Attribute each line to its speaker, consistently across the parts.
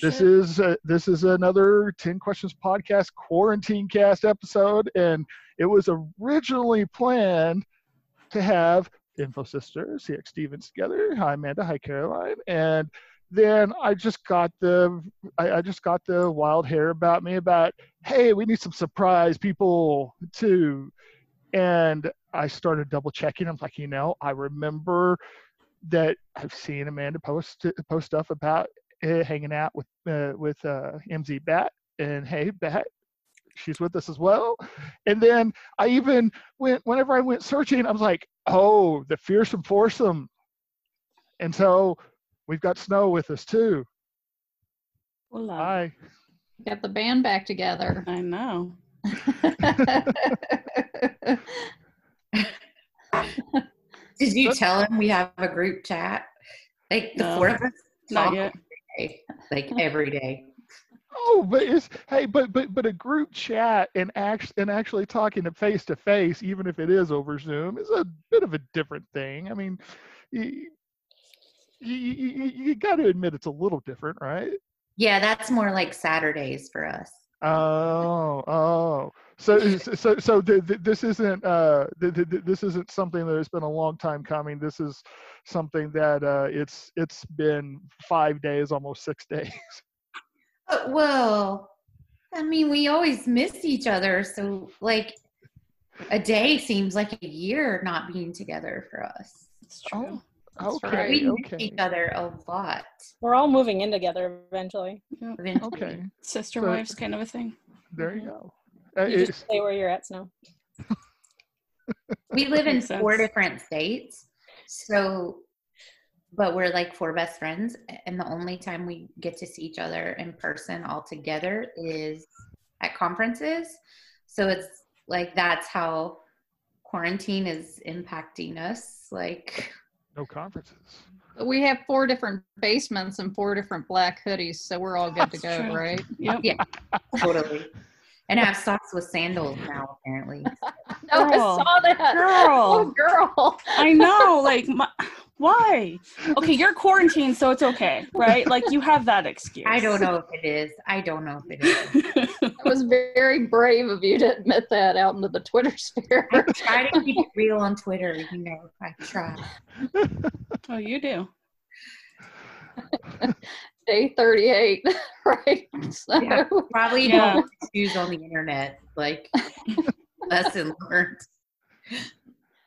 Speaker 1: This is uh, this is another 10 questions podcast quarantine cast episode and it was originally planned to have Info Sister, CX Stevens together. Hi Amanda, hi Caroline. And then I just got the I, I just got the wild hair about me about hey, we need some surprise people too. And I started double checking. I'm like, you know, I remember that I've seen Amanda post post stuff about hanging out with uh, with uh, MZ Bat, and hey, Bat, she's with us as well. And then I even went whenever I went searching, I was like, oh, the fearsome foursome. And so we've got Snow with us too.
Speaker 2: Hola.
Speaker 1: Hi.
Speaker 3: Get the band back together.
Speaker 2: I know.
Speaker 4: Did you tell him we have a group chat? Like the
Speaker 2: No,
Speaker 4: four of us
Speaker 2: Not yet.
Speaker 4: Day, like every day.
Speaker 1: Oh, but it's hey, but but but a group chat and act and actually talking to face to face, even if it is over Zoom, is a bit of a different thing. I mean, you, you, you, you got to admit it's a little different, right?
Speaker 4: Yeah, that's more like Saturdays for us.
Speaker 1: Oh, oh. So, so, so th- th- this isn't uh, th- th- th- this isn't something that has been a long time coming. This is something that uh, it's it's been five days, almost six days.
Speaker 4: Uh, well, I mean, we always miss each other, so like a day seems like a year not being together for us.
Speaker 2: It's true.
Speaker 3: That's
Speaker 1: okay,
Speaker 3: right.
Speaker 4: we miss
Speaker 1: okay,
Speaker 4: each other a lot.
Speaker 5: We're all moving in together eventually.
Speaker 4: Eventually.
Speaker 1: okay.
Speaker 2: Sister
Speaker 1: So-
Speaker 2: wives kind of a thing.
Speaker 1: There you go. Uh,
Speaker 5: You
Speaker 1: it's-
Speaker 5: just stay where you're at, Snow.
Speaker 4: We live in four
Speaker 2: sense.
Speaker 4: different states, so but we're like four best friends, and the only time we get to see each other in person all together is at conferences. So it's like that's how quarantine is impacting us. Like,
Speaker 1: no conferences.
Speaker 3: we have four different basements and four different black hoodies, so we're all good to go,
Speaker 2: true.
Speaker 3: right?
Speaker 2: Yep.
Speaker 4: yeah, totally. And I have socks with sandals now, apparently.
Speaker 3: No, I
Speaker 2: Girl.
Speaker 3: saw that. Oh,
Speaker 2: Girl.
Speaker 3: girl.
Speaker 2: I know. Like, my, why? Okay, you're quarantined, so it's okay, right? Like, you have that excuse.
Speaker 4: I don't know if it is. I don't know if it is.
Speaker 3: It was very brave of you to admit that out into the Twitter sphere.
Speaker 4: I try to keep it real on Twitter. You know, I try.
Speaker 2: oh, you do.
Speaker 3: Day 38, right? So,
Speaker 4: Yeah. Probably
Speaker 2: Yeah.
Speaker 4: don't choose on the internet. Like lesson learned.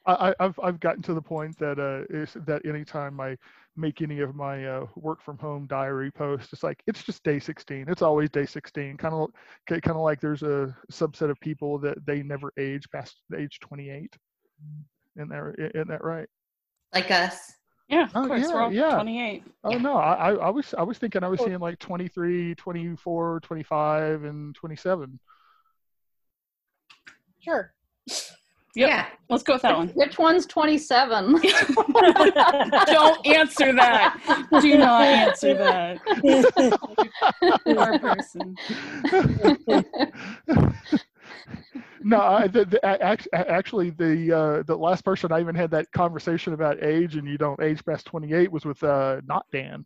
Speaker 1: I, I- I've I've gotten to the point that uh is that anytime I make any of my uh, work from home diary posts, it's like it's just day 16. It's always day 16. Kind of kind of like there's a subset of people that they never age past age 28. Isn't that isn't that right?
Speaker 4: Like us.
Speaker 2: Yeah, of
Speaker 1: Oh,
Speaker 2: course.
Speaker 1: yeah,
Speaker 2: we're all
Speaker 1: yeah.
Speaker 2: 28.
Speaker 1: Oh
Speaker 4: Yeah.
Speaker 1: no, I, I I was I was thinking I was seeing like 23, 24, 25, and 27.
Speaker 5: Sure.
Speaker 2: Yep.
Speaker 4: Yeah.
Speaker 2: Let's go with that one.
Speaker 3: Which one's 27?
Speaker 2: Don't answer that. Do not answer that. Poor person.
Speaker 1: no, I, the, the, a- act- a- actually, the uh, the last person I even had that conversation about age and you don't age past 28 was with uh, not Dan.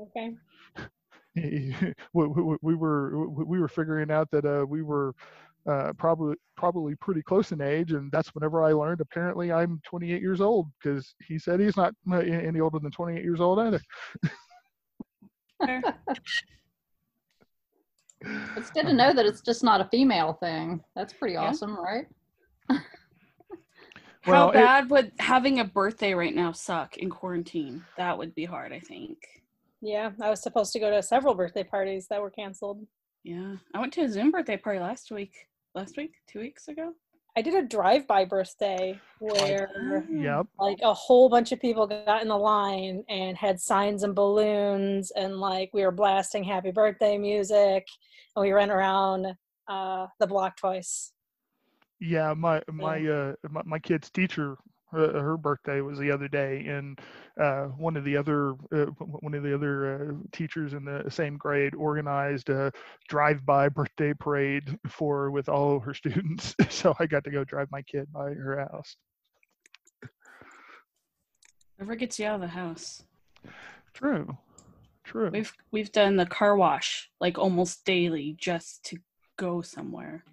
Speaker 5: Okay.
Speaker 1: we, we, we were we were figuring out that uh, we were uh, probably probably pretty close in age, and that's whenever I learned apparently I'm 28 years old because he said he's not uh, any older than 28 years old either.
Speaker 3: It's good to know that it's just not a female thing. That's pretty
Speaker 2: Yeah.
Speaker 3: awesome, right?
Speaker 1: Well,
Speaker 2: How
Speaker 1: it-
Speaker 2: bad would having a birthday right now suck in quarantine? That would be hard, I think.
Speaker 5: Yeah, I was supposed to go to several birthday parties that were canceled.
Speaker 2: Yeah. I went to a Zoom birthday party last week. Last week? Two weeks ago?
Speaker 5: I did a drive-by birthday where
Speaker 1: Yep.
Speaker 5: like a whole bunch of people got in the line and had signs and balloons and like we were blasting happy birthday music and we ran around uh, the block twice.
Speaker 1: Yeah, my my uh my, my kid's teacher, uh, her birthday was the other day, and uh, one of the other uh, one of the other uh, teachers in the same grade organized a drive-by birthday parade for with all of her students. so I got to go drive my kid by her house.
Speaker 2: Never gets you out of the house.
Speaker 1: True, True.
Speaker 2: We've we've done the car wash like almost daily just to go somewhere.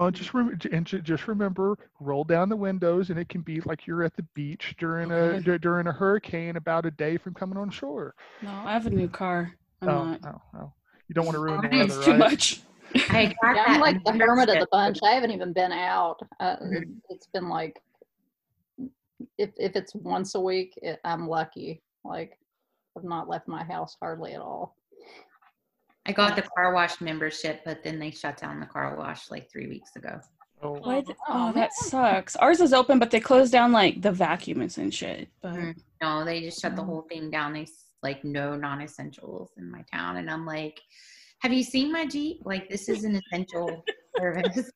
Speaker 1: Well, just rem- j- and ju- just remember, roll down the windows, and it can be like you're at the beach during a
Speaker 2: Okay.
Speaker 1: dur- during a hurricane, about a day from coming on shore.
Speaker 2: No, I have a new car. I'm
Speaker 1: oh,
Speaker 2: not.
Speaker 1: oh, oh. You don't want to ruin the
Speaker 4: Mine
Speaker 2: It's
Speaker 1: weather,
Speaker 2: too
Speaker 1: right?
Speaker 2: much.
Speaker 4: I got
Speaker 3: Yeah, I'm like the hermit of the bunch. I haven't even been out. Uh, it- it's been like, if if it's once a week, it, I'm lucky. Like, I've not left my house hardly at all.
Speaker 4: I got the car wash membership, but then they shut down the car wash like three weeks ago.
Speaker 1: Oh,
Speaker 2: Why th-
Speaker 3: Oh,
Speaker 2: that sucks. Ours is open, but they closed down like the vacuums and shit. But
Speaker 4: Mm. No, they just shut the
Speaker 2: Mm.
Speaker 4: whole thing down. They like no non-essentials in my town, and I'm like, have you seen my Jeep? Like this is an essential service.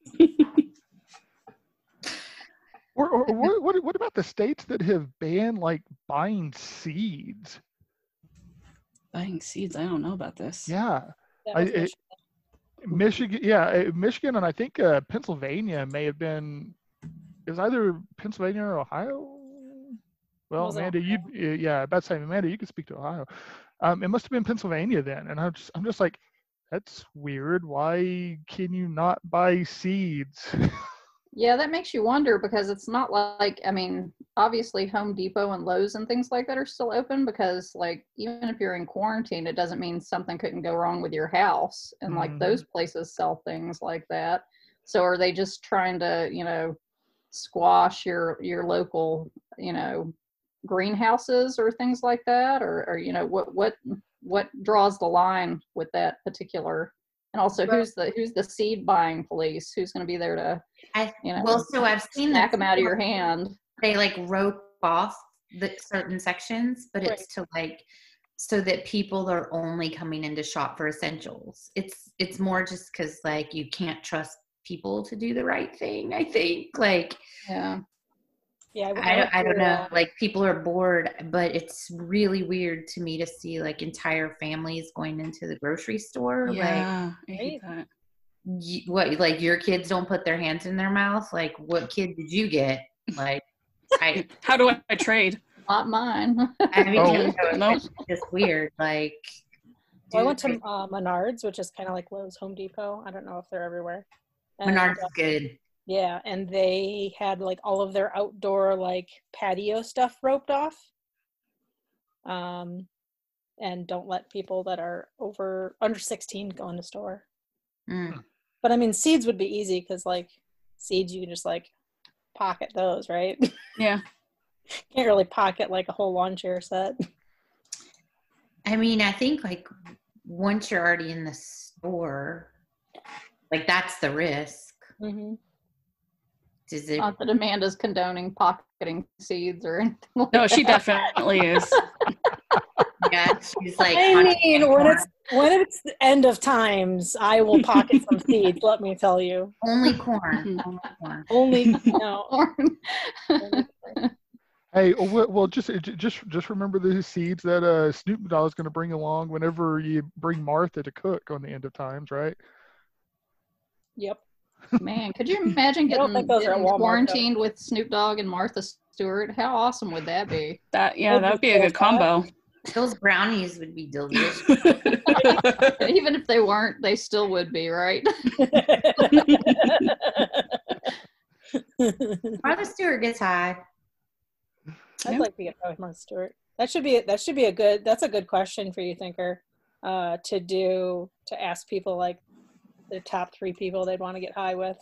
Speaker 1: Or, or, or what, what what about the states that have banned like buying seeds?
Speaker 2: Buying seeds, I don't know about this.
Speaker 1: Yeah, I- it-
Speaker 5: Michigan.
Speaker 1: Michigan. Yeah, uh, Michigan, and I think uh, Pennsylvania may have been. Is either Pennsylvania or Ohio? Well, Amanda, you uh, yeah, about saying Amanda, you can speak to Ohio. Um, it must have been Pennsylvania then, and I'm just I'm just like, that's weird. Why can you not buy seeds?
Speaker 3: Yeah, that makes you wonder because it's not like I mean, obviously Home Depot and Lowe's and things like that are still open because like even if you're in quarantine, it doesn't mean something couldn't go wrong with your house. And like
Speaker 1: Mhm.
Speaker 3: those places sell things like that. So are they just trying to, you know, squash your your local, you know, greenhouses or things like that? Or or you know, what what what draws the line with that particular and also
Speaker 4: Well-
Speaker 3: who's the who's the seed buying police? Who's gonna be there to
Speaker 4: I
Speaker 3: you know,
Speaker 4: well, so I've seen that
Speaker 3: them out of your hand.
Speaker 4: They like rope off the certain sections, but it's to like so that people are only coming in to shop for essentials. It's it's more just because like you can't trust people to do the right thing. I think like
Speaker 3: Yeah.
Speaker 5: Yeah,
Speaker 4: I don't, I don't know. Like people are bored, but it's really weird to me to see like entire families going into the grocery store. Like
Speaker 2: Yeah, I hate that.
Speaker 4: y- what? Like your kids don't put their hands in their mouth. Like what kid did you get? Like I,
Speaker 2: How do I trade?
Speaker 3: Not mine.
Speaker 4: I mean,
Speaker 1: Oh.
Speaker 4: you know,
Speaker 2: No.
Speaker 4: it's just weird. Like
Speaker 5: Well, I went to
Speaker 4: dude,
Speaker 5: uh, Menards, which is kind of like Lowe's, Home Depot. I don't know if they're everywhere. And,
Speaker 4: Menards
Speaker 5: uh,
Speaker 4: is good.
Speaker 5: Yeah, and they had like all of their outdoor like patio stuff roped off. Um, and don't let people that are over under 16 go in the store.
Speaker 4: Mm.
Speaker 5: But I mean, seeds would be easy because like seeds, you can just like pocket those, right?
Speaker 2: Yeah.
Speaker 5: Can't really pocket like a whole lawn chair set.
Speaker 4: I mean, I think like once you're already in the store, like that's the risk.
Speaker 5: hmm
Speaker 4: Is it?
Speaker 3: Not that Amanda's condoning pocketing seeds or anything like
Speaker 2: No, she
Speaker 3: that.
Speaker 2: definitely is.
Speaker 4: Yeah, she's like.
Speaker 5: I mean, when it's when it's the end of times, I will pocket some seeds. Let me tell you.
Speaker 4: only corn. only corn.
Speaker 5: Only no.
Speaker 3: Corn.
Speaker 5: only-
Speaker 1: Hey, oh, well, well, just just just remember the seeds that uh, Snoop Dogg is going to bring along whenever you bring Martha to cook on the end of times, right?
Speaker 5: Yep.
Speaker 3: Man, could you imagine getting,
Speaker 5: think those are at
Speaker 3: getting
Speaker 5: Walmart, though.
Speaker 3: quarantined with Snoop Dogg and Martha Stewart? How awesome would that be?
Speaker 2: That yeah, that'd
Speaker 5: be
Speaker 2: be a good combo.
Speaker 4: Those brownies would be delicious.
Speaker 3: Even if they weren't, they still would be, right?
Speaker 4: Martha Stewart gets high.
Speaker 5: I'd
Speaker 2: Yeah.
Speaker 5: like to get with Martha Stewart. That should be that should be a good that's a good question for you, thinker. Uh, to do to ask people like the top three people they'd want to get high with.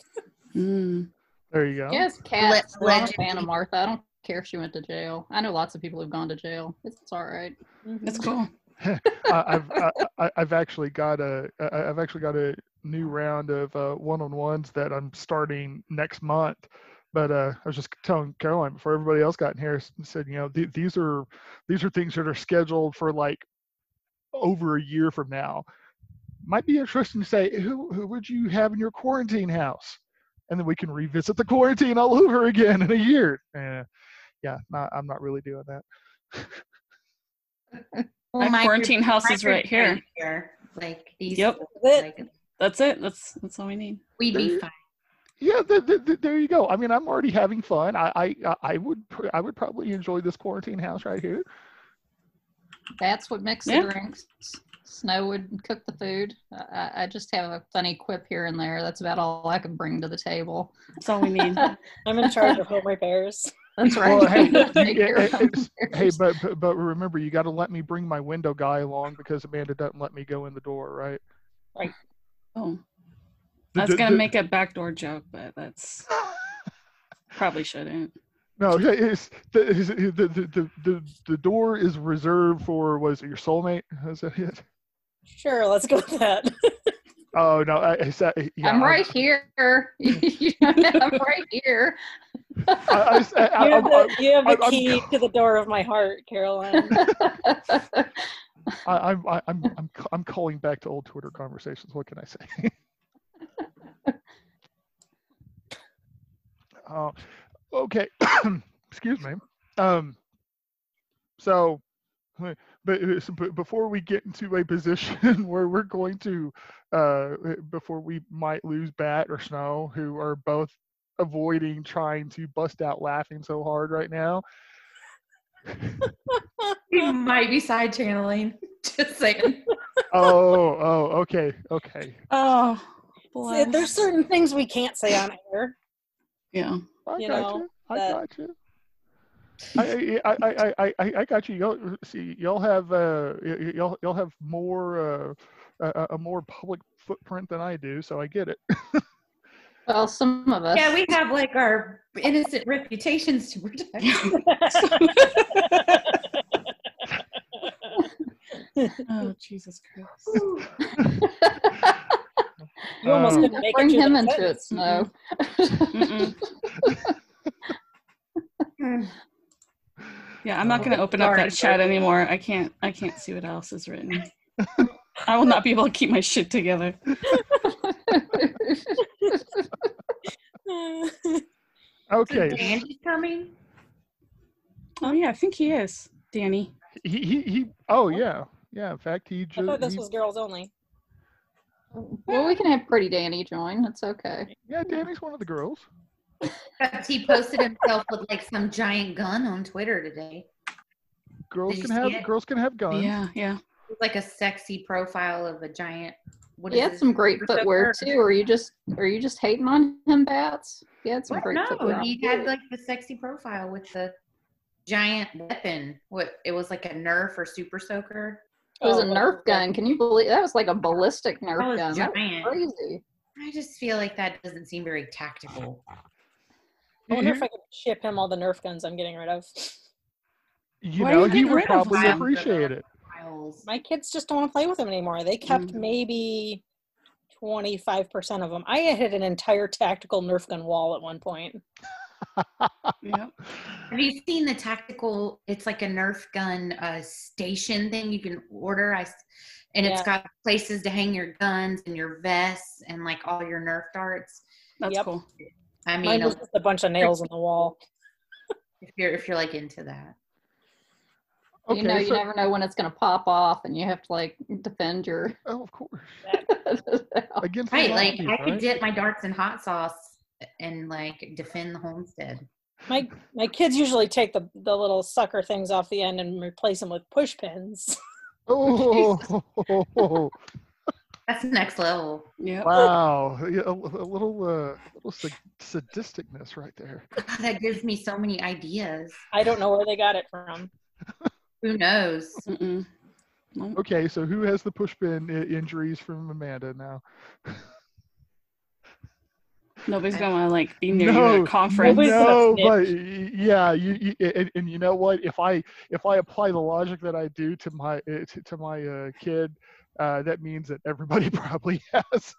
Speaker 2: Mm.
Speaker 1: There you go.
Speaker 3: Yes, Cat.
Speaker 4: Le-
Speaker 3: I'm a fan of Martha. I don't care if she went to jail. I know lots of people who've gone to jail. It's, it's all right.
Speaker 2: It's cool.
Speaker 1: I, I've I, I- I've actually got a I- I've actually got a new round of uh, one-on-ones that I'm starting next month. But uh, I was just telling Caroline before everybody else got in here s- said, you know, th- these are these are things that are scheduled for like over a year from now. Might be interesting to say who who would you have in your quarantine house, and then we can revisit the quarantine all over again in a year. Uh, yeah, not, I'm not really doing that.
Speaker 4: Well,
Speaker 2: My quarantine house is right here.
Speaker 4: here. Like these.
Speaker 2: Yep.
Speaker 4: Like,
Speaker 2: That's it. That's that's all we need.
Speaker 4: we'd be fine.
Speaker 1: Yeah, th- th- th- there you go. I mean, I'm already having fun. I, I, I would, pr- I would probably enjoy this quarantine house right here.
Speaker 3: That's what makes
Speaker 2: Yeah.
Speaker 3: the drinks. Snow would cook the food. I- I, I just have a funny quip here and there. That's about all I can bring to the table.
Speaker 2: That's all we need.
Speaker 5: I'm in charge of home repairs.
Speaker 3: That's right.
Speaker 1: Well, hey, yeah,
Speaker 3: care of them
Speaker 1: hey, but, but but remember, you got to let me bring my window guy along because Amanda doesn't let me go in the door, right? Right.
Speaker 2: Oh,
Speaker 1: The-
Speaker 2: I was gonna
Speaker 1: the-
Speaker 2: make a backdoor joke, but that's probably shouldn't.
Speaker 1: No, it's the, the, the, the, the, the door is reserved for was it your soulmate? Is that it?
Speaker 5: Sure, let's go with that.
Speaker 1: Oh no, I, I said yeah,
Speaker 3: I'm
Speaker 1: I-
Speaker 3: right here. I'm right here.
Speaker 1: I, I, s- I- I-
Speaker 5: You have the, you have the
Speaker 1: I'm- I'm
Speaker 5: key to the door of my heart, Caroline.
Speaker 1: I, I'm I- I'm I'm I'm calling back to old Twitter conversations. What can I say? uh, okay, excuse me. Um, so, but, uh, but before we get into a position where we're going to, uh, before we might lose Bat or Snow, who are both avoiding trying to bust out laughing so hard right now.
Speaker 4: We might be side channeling. Just saying.
Speaker 1: Oh, oh, okay, okay.
Speaker 2: Oh,
Speaker 5: See,
Speaker 2: bless.
Speaker 5: There's certain things we can't say on air.
Speaker 2: yeah.
Speaker 1: I
Speaker 5: you
Speaker 1: got
Speaker 5: know,
Speaker 1: you. I
Speaker 5: that-
Speaker 1: got you. I, I, I, I, I, I got you. Y'all see, y'all have uh, y- y- y'all, y'all have more uh, a, a more public footprint than I do, so I get it.
Speaker 3: well, some of us.
Speaker 4: Yeah, we have like our innocent reputations to protect.
Speaker 2: Oh, Jesus Christ.
Speaker 5: You almost
Speaker 1: Um,
Speaker 5: didn't make
Speaker 3: Bring
Speaker 5: it
Speaker 3: him into it, Snow.
Speaker 2: Mm-mm. Yeah, I'm not gonna open up that chat anymore. I can't. I can't see what else is written. I will not be able to keep my shit together.
Speaker 1: Okay,
Speaker 4: So Danny's coming.
Speaker 2: Oh yeah, I think he is, Danny.
Speaker 1: he, he, he, oh yeah, yeah. In fact, he
Speaker 5: joined.
Speaker 1: I
Speaker 5: thought this
Speaker 1: he-
Speaker 5: was girls only.
Speaker 3: well, we can have Pretty Danny join. That's okay.
Speaker 1: yeah, Danny's one of the girls.
Speaker 4: Except He posted himself with like some giant gun on Twitter today.
Speaker 1: Girls
Speaker 4: Did
Speaker 1: can have,
Speaker 4: it?
Speaker 1: girls can have guns.
Speaker 2: Yeah, yeah.
Speaker 4: It like a sexy profile of a giant. What
Speaker 3: He
Speaker 4: is
Speaker 3: had some great footwear too. Are you just are you just hating on him, Bats? He had some
Speaker 4: What?
Speaker 3: great
Speaker 4: No,
Speaker 3: footwear.
Speaker 4: he had like the sexy profile with the giant weapon. What? It was like a Nerf or Super Soaker.
Speaker 3: It was a
Speaker 5: Oh,
Speaker 3: Nerf gun. Can you believe that was like a ballistic
Speaker 4: That
Speaker 3: Nerf
Speaker 4: was
Speaker 3: gun? That was crazy.
Speaker 4: I just feel like that doesn't seem very tactical.
Speaker 5: I wonder if I could ship him all the Nerf guns I'm getting rid of.
Speaker 1: You
Speaker 2: Why
Speaker 1: know,
Speaker 2: you
Speaker 1: he would
Speaker 2: rid of
Speaker 1: probably
Speaker 2: them?
Speaker 1: appreciate it.
Speaker 5: My kids just don't want to play with them anymore. They kept
Speaker 2: Mm.
Speaker 5: maybe 25% of them. I had an entire tactical Nerf gun wall at one point.
Speaker 2: Yeah.
Speaker 4: Have you seen the tactical? It's like a Nerf gun uh, station thing you can order. I, and it's
Speaker 5: Yeah.
Speaker 4: got places to hang your guns and your vests and like all your Nerf darts.
Speaker 2: That's
Speaker 5: Yep.
Speaker 2: cool.
Speaker 4: I
Speaker 5: Mine
Speaker 4: mean,
Speaker 5: was just a bunch of nails in the wall.
Speaker 4: if you're if you're like into that.
Speaker 1: Okay,
Speaker 3: you know, you
Speaker 1: so,
Speaker 3: never know when it's gonna pop off, and you have to like defend your.
Speaker 1: oh, of course,
Speaker 3: house.
Speaker 1: against the
Speaker 4: Right, like
Speaker 1: zombies,
Speaker 4: I could
Speaker 1: right?
Speaker 4: dip my darts in hot sauce and like defend the homestead.
Speaker 5: My my kids usually take the, the little sucker things off the end and replace them with push pins.
Speaker 1: Oh,
Speaker 4: That's the next level.
Speaker 2: Yeah.
Speaker 1: wow! Yeah, a, a little, uh, little sad- sadisticness right there.
Speaker 4: That gives me so many ideas.
Speaker 5: I don't know where they got it from.
Speaker 4: Who knows?
Speaker 2: Mm-mm.
Speaker 1: Okay, so who has the pushpin i- injuries from Amanda now?
Speaker 2: Nobody's gonna wanna like be near you
Speaker 1: No,
Speaker 2: at a conference.
Speaker 1: No, but yeah, you, you and, and you know what? If I if I apply the logic that I do to my uh, to, to my uh, kid, uh, that means that everybody probably has.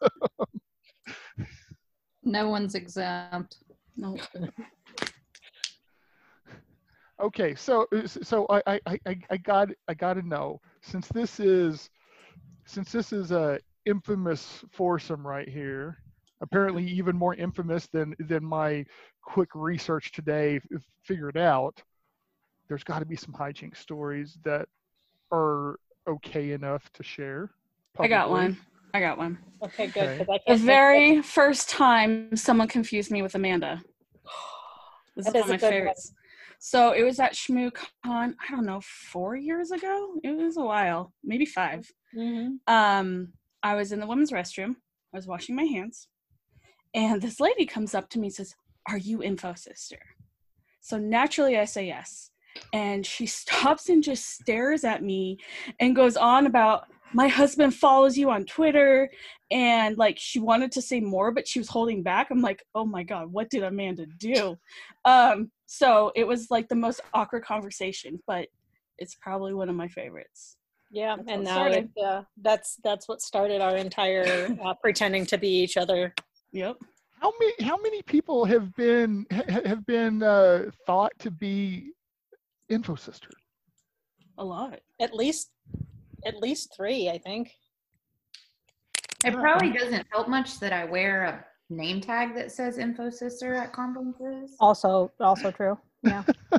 Speaker 3: no one's exempt.
Speaker 1: Okay, so uh, so I I I- got I got to know since this is since this is a infamous foursome right here, apparently even more infamous than than my quick research today figured out. There's got to be some hijinks stories that are okay enough to share.
Speaker 2: I got one. I got one.
Speaker 5: Okay, good.
Speaker 1: Okay.
Speaker 5: 'cause I
Speaker 2: The
Speaker 5: can't
Speaker 2: very first time someone confused me with Amanda. This
Speaker 5: That
Speaker 2: is
Speaker 5: is
Speaker 2: one of my
Speaker 5: good one.
Speaker 2: So it was at ShmooCon, I don't know, four years ago. It was a while, maybe five.
Speaker 5: mm-hmm.
Speaker 2: Um, I was in the women's restroom. I was washing my hands, and this lady comes up to me and says, "Are you Info Sister?" So naturally, I say yes, and she stops and just stares at me and goes on about my husband follows you on Twitter, and like she wanted to say more, but she was holding back. I'm like, oh my god, what did Amanda do? Um, so it was like the most awkward conversation, but it's probably one of my favorites.
Speaker 5: Yeah,
Speaker 2: That's
Speaker 5: and
Speaker 2: what
Speaker 5: now
Speaker 2: started.
Speaker 5: it, uh, that's that's what started our entire uh, pretending to be each other.
Speaker 2: Yep.
Speaker 1: How many how many people have been ha- have been uh, thought to be info sister?
Speaker 2: A lot.
Speaker 5: At least, at least three, I think.
Speaker 4: It probably doesn't help much that I wear a name tag that says Info Sister at conferences.
Speaker 5: Also, also true. Yeah.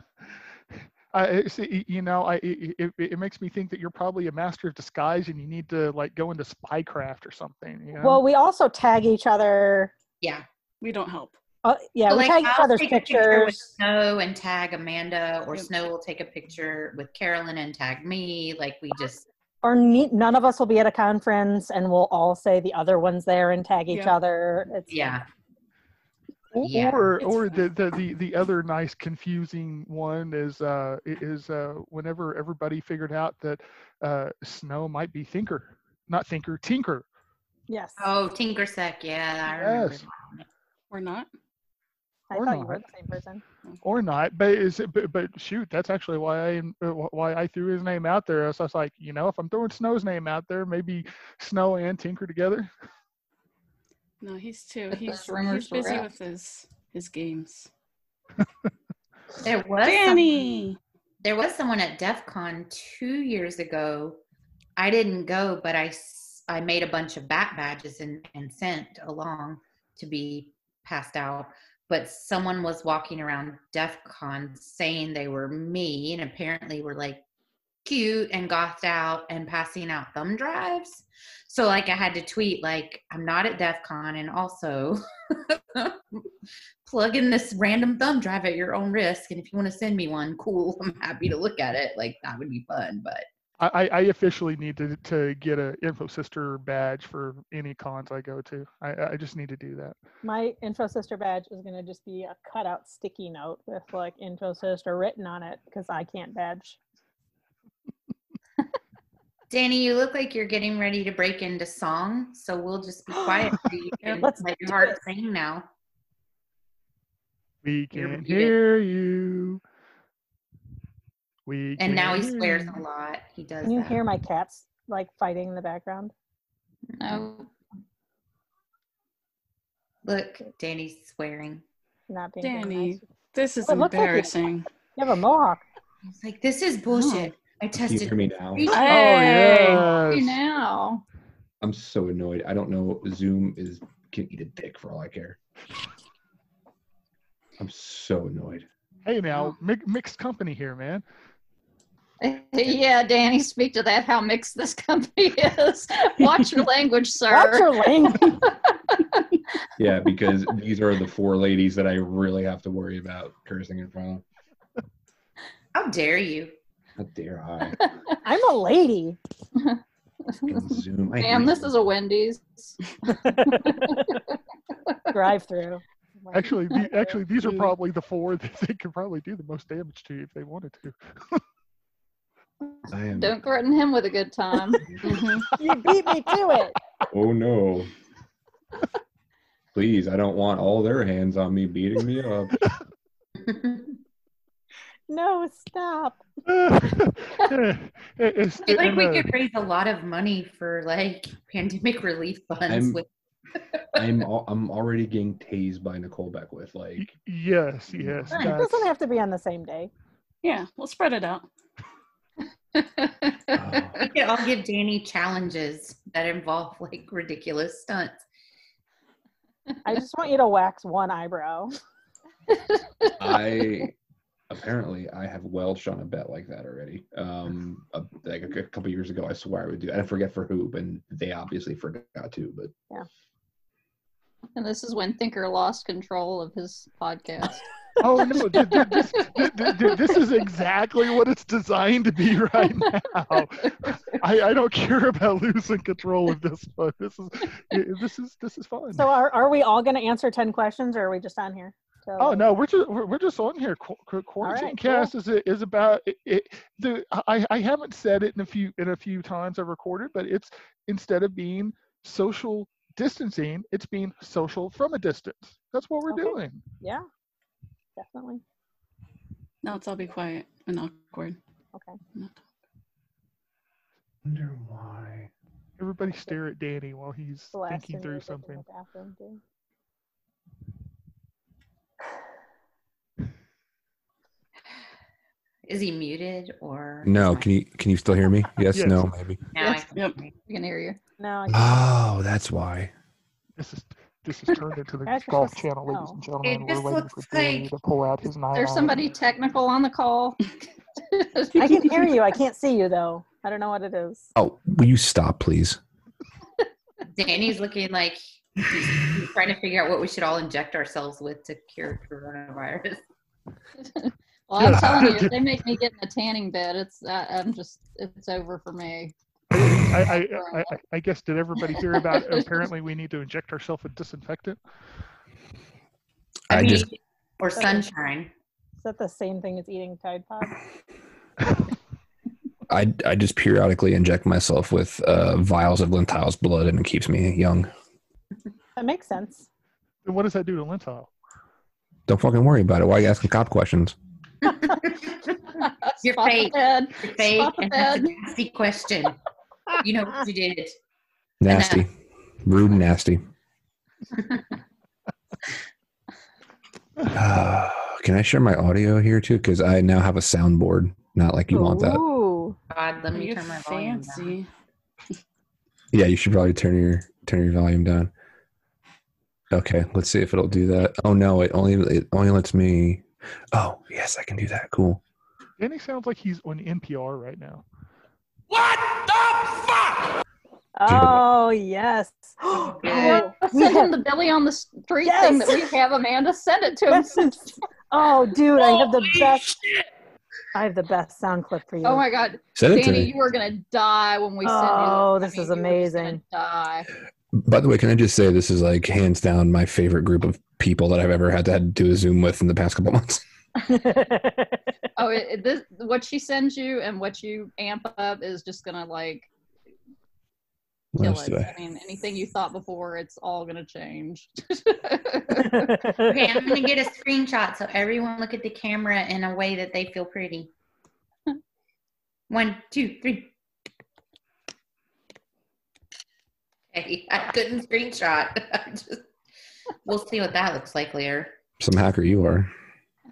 Speaker 1: I I see, you know, I it, it, it makes me think that you're probably a master of disguise, and you need to like go into spycraft or something. You know?
Speaker 5: Well, we also tag each other.
Speaker 4: Yeah.
Speaker 2: We don't help.
Speaker 5: Uh, yeah,
Speaker 4: So,
Speaker 5: we
Speaker 4: like,
Speaker 5: tag each
Speaker 4: I'll
Speaker 5: other's
Speaker 4: take a picture with
Speaker 5: pictures.
Speaker 4: Snow and tag Amanda, or
Speaker 2: Yep.
Speaker 4: Snow will take a picture with Carolyn and tag me. Like we just
Speaker 5: Or ne- none of us will be at a conference, and we'll all say the other one's there and tag each
Speaker 2: Yeah.
Speaker 5: other. It's
Speaker 4: yeah.
Speaker 1: Or
Speaker 4: Yeah,
Speaker 1: or,
Speaker 2: it's
Speaker 1: or the, the, the, the other nice confusing one is uh is uh whenever everybody figured out that uh Snow might be Thinker, not Thinker, Tinker.
Speaker 5: yes.
Speaker 4: Oh, Tinkersec. Yeah, I remember.
Speaker 1: Yes.
Speaker 4: that.
Speaker 2: We're not.
Speaker 5: I
Speaker 1: or
Speaker 5: thought you were
Speaker 1: not.
Speaker 5: the same person.
Speaker 1: or not but is it but, but shoot that's actually why i uh, why i threw his name out there so i was like you know if i'm throwing snow's name out there maybe snow and tinker together
Speaker 2: No, he's too.
Speaker 3: But
Speaker 2: He's, he's busy with his his games.
Speaker 4: There was some-
Speaker 2: Danny.
Speaker 4: there was someone at DEF CON two years ago. I didn't go, but I I made a bunch of bat badges and, and sent along to be passed out. But someone was walking around DEF CON saying they were me and apparently were like cute and gothed out and passing out thumb drives. So like I had to tweet like I'm not at DEF CON and also plug in this random thumb drive at your own risk. And if you want to send me one, cool. I'm happy to look at it. Like that would be fun. But
Speaker 1: I, I I officially need to, to get an info sister badge for any cons I go to. I, I just need to do that.
Speaker 5: My info sister badge is going to just be a cutout sticky note with like info sister written on it because I can't badge.
Speaker 4: Danny, you look like you're getting ready to break into song. So we'll just be quiet so you can
Speaker 5: Let's
Speaker 4: let your heart
Speaker 5: it.
Speaker 4: sing now.
Speaker 1: We can
Speaker 4: muted.
Speaker 1: hear you. We
Speaker 4: And now he
Speaker 1: can
Speaker 4: swears a lot. He does
Speaker 5: Can you
Speaker 4: that.
Speaker 5: hear my cats like fighting in the background?
Speaker 3: No,
Speaker 4: Look, Danny's swearing.
Speaker 5: Not being
Speaker 2: Danny.
Speaker 5: nice.
Speaker 2: This is
Speaker 5: Oh, it looks like you-
Speaker 2: embarrassing.
Speaker 5: You have a mohawk.
Speaker 4: He's like, this is bullshit. Oh. I
Speaker 6: Can you hear me now?
Speaker 4: three
Speaker 1: Oh
Speaker 2: Hey.
Speaker 3: you
Speaker 1: yes.
Speaker 3: now.
Speaker 6: I'm so annoyed. I don't know. Zoom is can eat a dick for all I care. I'm so annoyed.
Speaker 1: Hey now, oh. mi- mixed company here, man.
Speaker 3: Yeah, Danny, speak to that. How mixed this company is. Watch your language, sir.
Speaker 5: Watch your language.
Speaker 6: Yeah, because these are the four ladies that I really have to worry about cursing in front of.
Speaker 4: How dare you?
Speaker 6: How dare I?
Speaker 5: I'm a lady.
Speaker 6: Zoom. I
Speaker 3: Damn, this
Speaker 6: Zoom.
Speaker 3: is a Wendy's.
Speaker 5: Drive through.
Speaker 1: Actually, the, actually, these are probably the four that they could probably do the most damage to if they wanted to.
Speaker 6: I am.
Speaker 3: Don't threaten him with a good time.
Speaker 2: Mhm.
Speaker 5: you beat me to it.
Speaker 6: Oh no. Please, I don't want all their hands on me beating me up.
Speaker 5: No, stop.
Speaker 4: I feel like we could raise a lot of money for like pandemic relief funds
Speaker 6: I'm-
Speaker 4: with
Speaker 6: I'm al- I'm already getting tased by Nicole Beckwith. Like
Speaker 1: yes, yes.
Speaker 5: It doesn't have to be on the same day.
Speaker 2: Yeah, we'll spread it out.
Speaker 6: Oh,
Speaker 4: we could all give Danny challenges that involve like ridiculous stunts.
Speaker 5: I just want you to wax one eyebrow.
Speaker 6: I apparently I have welched on a bet like that already. Um, a, like a, a couple years ago, I swear I would do. I forget for who, and they obviously forgot too. But yeah.
Speaker 3: and this is when Thinker lost control of his podcast.
Speaker 1: Oh no! th- th- This, th- th- th- this is exactly what it's designed to be right now. I, I don't care about losing control of this one. This is this is this is fun.
Speaker 5: So are, are we all going to answer 10 questions or are we just on here? So,
Speaker 1: Oh no, we're just we're, we're just on here. Qu- qu- Quarantine
Speaker 5: right, cool.
Speaker 1: cast is is about it, it. The I I haven't said it in a few in a few times I've recorded, but it's instead of being social distancing, it's being social from a distance. That's what we're
Speaker 5: Okay.
Speaker 1: doing.
Speaker 5: Yeah, definitely.
Speaker 2: Now let's all be quiet and awkward.
Speaker 5: Okay.
Speaker 2: Not-
Speaker 6: wonder why.
Speaker 1: Everybody stare at Danny while he's
Speaker 5: Blasting
Speaker 1: thinking through
Speaker 5: music in
Speaker 1: something.
Speaker 5: the bathroom, too.
Speaker 4: Is he muted or?
Speaker 6: No, can you can you still hear me? Yes,
Speaker 1: Yes.
Speaker 6: no, maybe.
Speaker 4: Now I
Speaker 3: Yes.
Speaker 4: can
Speaker 2: Yep.
Speaker 4: hear you.
Speaker 3: Can hear you.
Speaker 5: No, I
Speaker 6: Oh, that's why.
Speaker 1: This is this is turned into the
Speaker 5: Guys,
Speaker 1: golf
Speaker 5: supposed
Speaker 1: channel, ladies
Speaker 5: know.
Speaker 1: and gentlemen.
Speaker 4: It
Speaker 1: We're
Speaker 4: just
Speaker 1: waiting
Speaker 4: looks
Speaker 1: for Danny
Speaker 4: like-
Speaker 1: to pull out his nine.
Speaker 3: There's
Speaker 1: iron.
Speaker 3: somebody technical on the call.
Speaker 5: I can hear you. I can't see you, though. I don't know what it is.
Speaker 6: Oh, will you stop, please?
Speaker 4: Danny's looking like he's, he's trying to figure out what we should all inject ourselves with to cure coronavirus.
Speaker 3: Well, I'm telling you, if they make me get in a tanning bed, it's uh, I'm just it's over for me.
Speaker 1: I, I, I, I, I guess did everybody hear about? apparently, we need to inject ourselves with disinfectant.
Speaker 6: I,
Speaker 4: mean,
Speaker 6: just
Speaker 4: or sunshine.
Speaker 5: Is that the same thing as eating Tide Pods?
Speaker 6: I I just periodically inject myself with uh, vials of Lintile's blood, and it keeps me young.
Speaker 5: That makes sense.
Speaker 1: And what does that do to Lintile?
Speaker 6: Don't fucking worry about it. Why are you asking cop questions?
Speaker 4: You're
Speaker 3: Spot the
Speaker 4: fake.
Speaker 3: bed.
Speaker 4: You're fake, and that's a nasty question. You know what you did. It.
Speaker 6: Nasty, rude, and nasty. Uh, can I share my audio here too? Because I now have a soundboard. Not like you want that.
Speaker 5: Ooh.
Speaker 4: God, let me
Speaker 2: You're
Speaker 4: turn my volume down.
Speaker 6: Yeah, you should probably turn your turn your volume down. Okay, let's see if it'll do that. Oh no, it only it only lets me. Oh yes, I can do that. Cool.
Speaker 1: Danny sounds like he's on NPR right now.
Speaker 5: Oh, yes.
Speaker 4: Good.
Speaker 3: Yeah,
Speaker 5: we
Speaker 3: send him the Billy on the street thing that we have. Amanda, send it to him.
Speaker 5: Yes. Oh, dude, I have the best. I have the best sound clip for you.
Speaker 3: Oh my God,
Speaker 6: Send it to
Speaker 3: Danny,
Speaker 6: me.
Speaker 3: you are gonna die when we send you.
Speaker 5: Oh,
Speaker 3: this.
Speaker 5: this is
Speaker 3: you are just gonna
Speaker 5: amazing.
Speaker 3: Die.
Speaker 6: By the way, can I just say this is like hands down my favorite group of people that I've ever had to, had to do a Zoom with in the past couple months.
Speaker 3: Oh, it, it- this what she sends you and what you amp up is just gonna like kill
Speaker 6: else
Speaker 3: it.
Speaker 6: I?
Speaker 3: I mean, anything you thought before, it's all gonna change.
Speaker 4: Okay, I'm gonna get a screenshot so everyone look at the camera in a way that they feel pretty. One, two, three. Okay, I couldn't screenshot. I just, we'll see what that looks like later.
Speaker 6: Some hacker you are.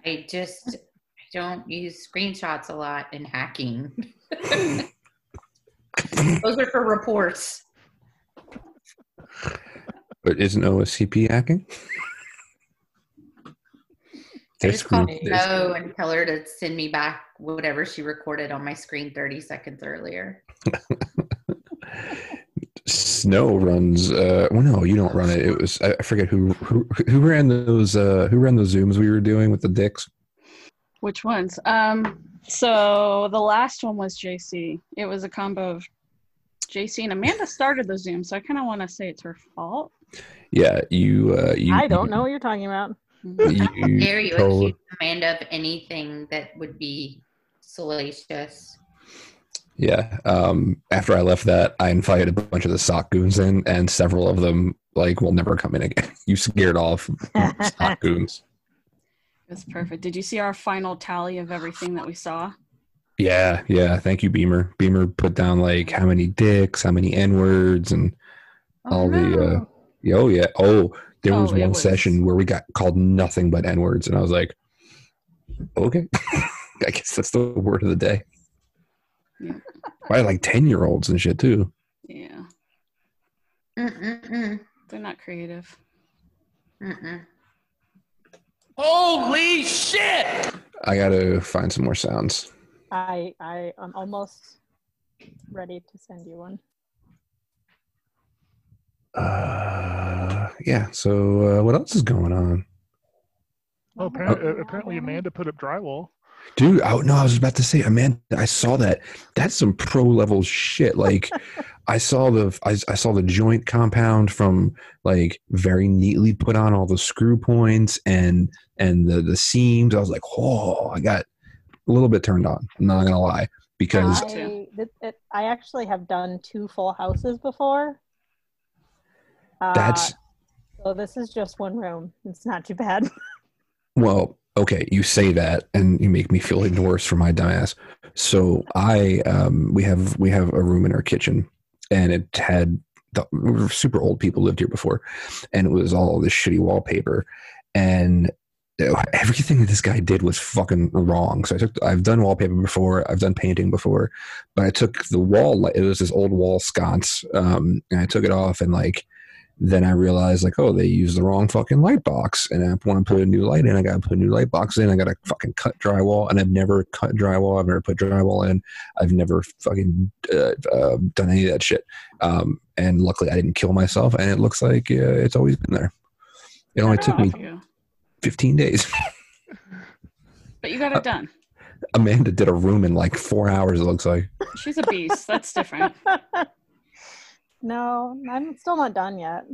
Speaker 4: I just I don't use screenshots a lot in hacking. Those are for reports.
Speaker 6: But isn't OSCP hacking?
Speaker 4: I just call
Speaker 6: screen- there's-
Speaker 4: and tell her to send me back whatever she recorded on my screen 30 seconds earlier.
Speaker 6: Snow runs. Uh, well, no, you don't run it. It was I I forget who who who ran those uh, who ran those zooms we were doing with the dicks.
Speaker 2: Which ones? Um, so the last one was JC. It was a combo of JC and Amanda started the Zoom, so I kind of want to say it's her fault.
Speaker 6: Yeah, you. Uh, you
Speaker 5: I don't know what you're talking about.
Speaker 6: You
Speaker 4: Dare you
Speaker 6: told-
Speaker 4: accuse Amanda of anything that would be salacious?
Speaker 6: Yeah. Um, after I left that, I invited a bunch of the sock goons in, and several of them like will never come in again. You scared off sock goons.
Speaker 2: It was perfect. Did you see our final tally of everything that we saw?
Speaker 6: Yeah, yeah. Thank you, Beamer. Beamer put down like how many dicks, how many n words, and all the. Uh, oh yeah. Oh, there was
Speaker 2: Oh, it
Speaker 6: one
Speaker 2: was-
Speaker 6: session where we got called nothing but n words, and I was like, okay, I guess that's the word of the day.
Speaker 2: Yeah.
Speaker 6: By like ten year olds and shit too.
Speaker 2: Yeah,
Speaker 4: Mm-mm-mm.
Speaker 2: they're not creative.
Speaker 4: Mm-mm.
Speaker 7: Holy shit!
Speaker 6: I gotta find some more sounds.
Speaker 5: I I am almost ready to send you one.
Speaker 6: Uh, yeah. So uh, what else is going on?
Speaker 1: Oh, apparently, apparently Amanda put up drywall.
Speaker 6: Dude, I, no, I was about to say, Amanda, I saw that. That's some pro level shit. Like, I saw the, I, I saw the joint compound from like very neatly put on all the screw points and and the the seams. I was like, oh, I got a little bit turned on. I'm not gonna lie because
Speaker 5: I, it, it, I actually have done two full houses before. Uh,
Speaker 6: that's
Speaker 5: so. This is just one room. It's not too bad.
Speaker 6: Well, okay, you say that, and you make me feel even worse for my dumbass. So I, um, we have we have a room in our kitchen, and it had the super old people lived here before, and it was all this shitty wallpaper, and everything that this guy did was fucking wrong. So I took I've done wallpaper before, I've done painting before, but I took the wall it was this old wall sconce, um, and I took it off and like then I realized like, oh, they used the wrong fucking light box, and I want to put a new light in. I got to put a new light box in. I got to fucking cut drywall, and I've never cut drywall. I've never put drywall in. I've never fucking uh, uh, done any of that shit. Um, and luckily, I didn't kill myself, and it looks like uh, it's always been there. It only took me
Speaker 2: you.
Speaker 6: 15 days.
Speaker 2: But you got it done.
Speaker 6: Amanda did a room in like four hours. It looks like.
Speaker 2: She's a beast. That's different.
Speaker 5: no, I'm still not done yet.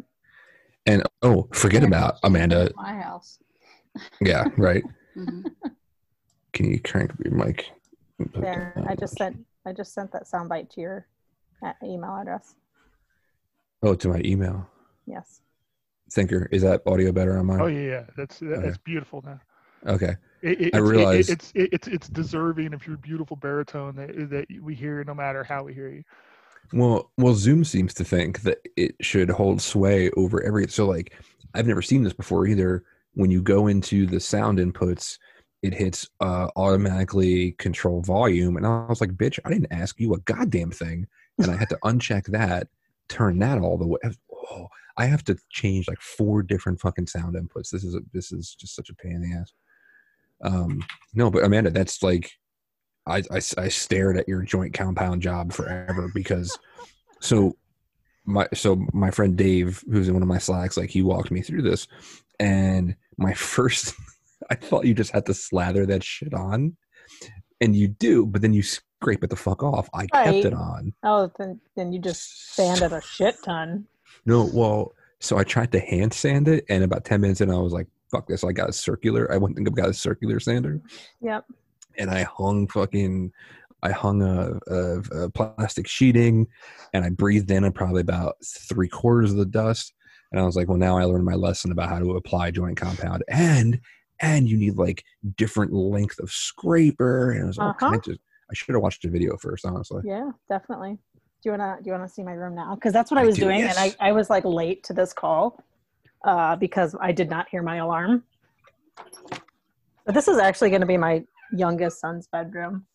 Speaker 6: And oh, forget about Amanda.
Speaker 3: My house.
Speaker 6: Yeah, right.
Speaker 2: Mhm.
Speaker 6: Can you crank your mic?
Speaker 5: There, I just sent. I just sent that soundbite to your uh, email address.
Speaker 6: Oh, to my email.
Speaker 5: Yes.
Speaker 6: Thinker, is that audio better on mine?
Speaker 1: Oh yeah, yeah. That's that's
Speaker 6: Okay.
Speaker 1: beautiful now.
Speaker 6: Okay.
Speaker 1: It, it,
Speaker 6: I
Speaker 1: it's- it-
Speaker 6: realize-
Speaker 1: it's it, it's it's deserving of your beautiful baritone that that we hear no matter how we hear you.
Speaker 6: Well, well, Zoom seems to think that it should hold sway over every. So, like, I've never seen this before either. When you go into the sound inputs, it hits uh, automatically control volume, and I was like, "Bitch, I didn't ask you a goddamn thing," and I had to uncheck that, turn that all the way. Oh, I have to change like four different fucking sound inputs. This is a, this is just such a pain in the ass. Um, no, but Amanda, that's like I, I, I stared at your joint compound job forever because so my so my friend Dave, who's in one of my slacks, like he walked me through this, and my first, I thought you just had to slather that shit on, and you do, but then you scrape it the fuck off. I kept it on.
Speaker 5: Oh, then then you just sanded a shit ton.
Speaker 6: No, well, so I tried to hand sand it, and about ten minutes in, I was like, "Fuck this!" I got a circular. I went and got a circular sander,
Speaker 5: Yep.
Speaker 6: And I hung fucking, I hung a, a, a plastic sheeting, and I breathed in probably about three quarters of the dust, and I was like, well, now I learned my lesson about how to apply joint compound, and and you need like different length of scraper, and it was all
Speaker 5: Uh-huh.
Speaker 6: kinds of. I should have watched the video first, honestly.
Speaker 5: Yeah, definitely. Do you wanna do you wanna see my room now? Because that's what I
Speaker 6: I
Speaker 5: was
Speaker 6: do,
Speaker 5: doing,
Speaker 6: yes.
Speaker 5: and I I was like late to this call, uh, because I did not hear my alarm. But this is actually going to be my youngest son's bedroom,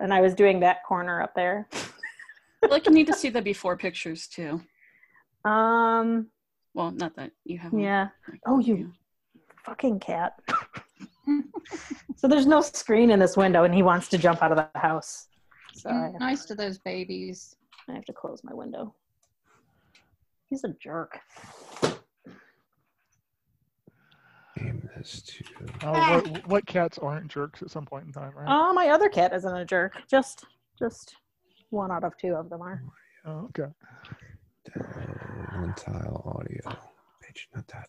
Speaker 5: and I was doing that corner up there.
Speaker 2: I like you need to see the before pictures too.
Speaker 5: Um.
Speaker 2: Well, not that you have.
Speaker 5: Yeah.
Speaker 2: like,
Speaker 5: Oh, you fucking cat. so there's no screen in this window, and he wants to jump out of the house. So
Speaker 3: Mm, Nice to those babies.
Speaker 5: I have to close my window. He's a jerk.
Speaker 6: Aim this to.
Speaker 1: Oh, what, what cats aren't jerks at some point in time, right?
Speaker 5: Oh, my other cat isn't a jerk. Just, just one out of two of them are.
Speaker 1: Oh, okay.
Speaker 6: Uh, one tile audio page, not that.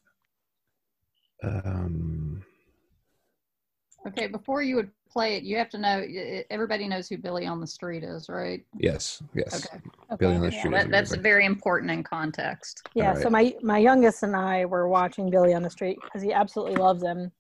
Speaker 6: Um,
Speaker 3: Okay, before you would play it, you have to know. y- y- Everybody knows who Billy on the Street is, right?
Speaker 6: yes, yes.
Speaker 3: Okay.
Speaker 6: Billy on the
Speaker 5: Yeah.
Speaker 6: Street.
Speaker 3: That, that's very important in context.
Speaker 5: Yeah, so my my youngest and I were watching Billy on the Street because he absolutely loves him.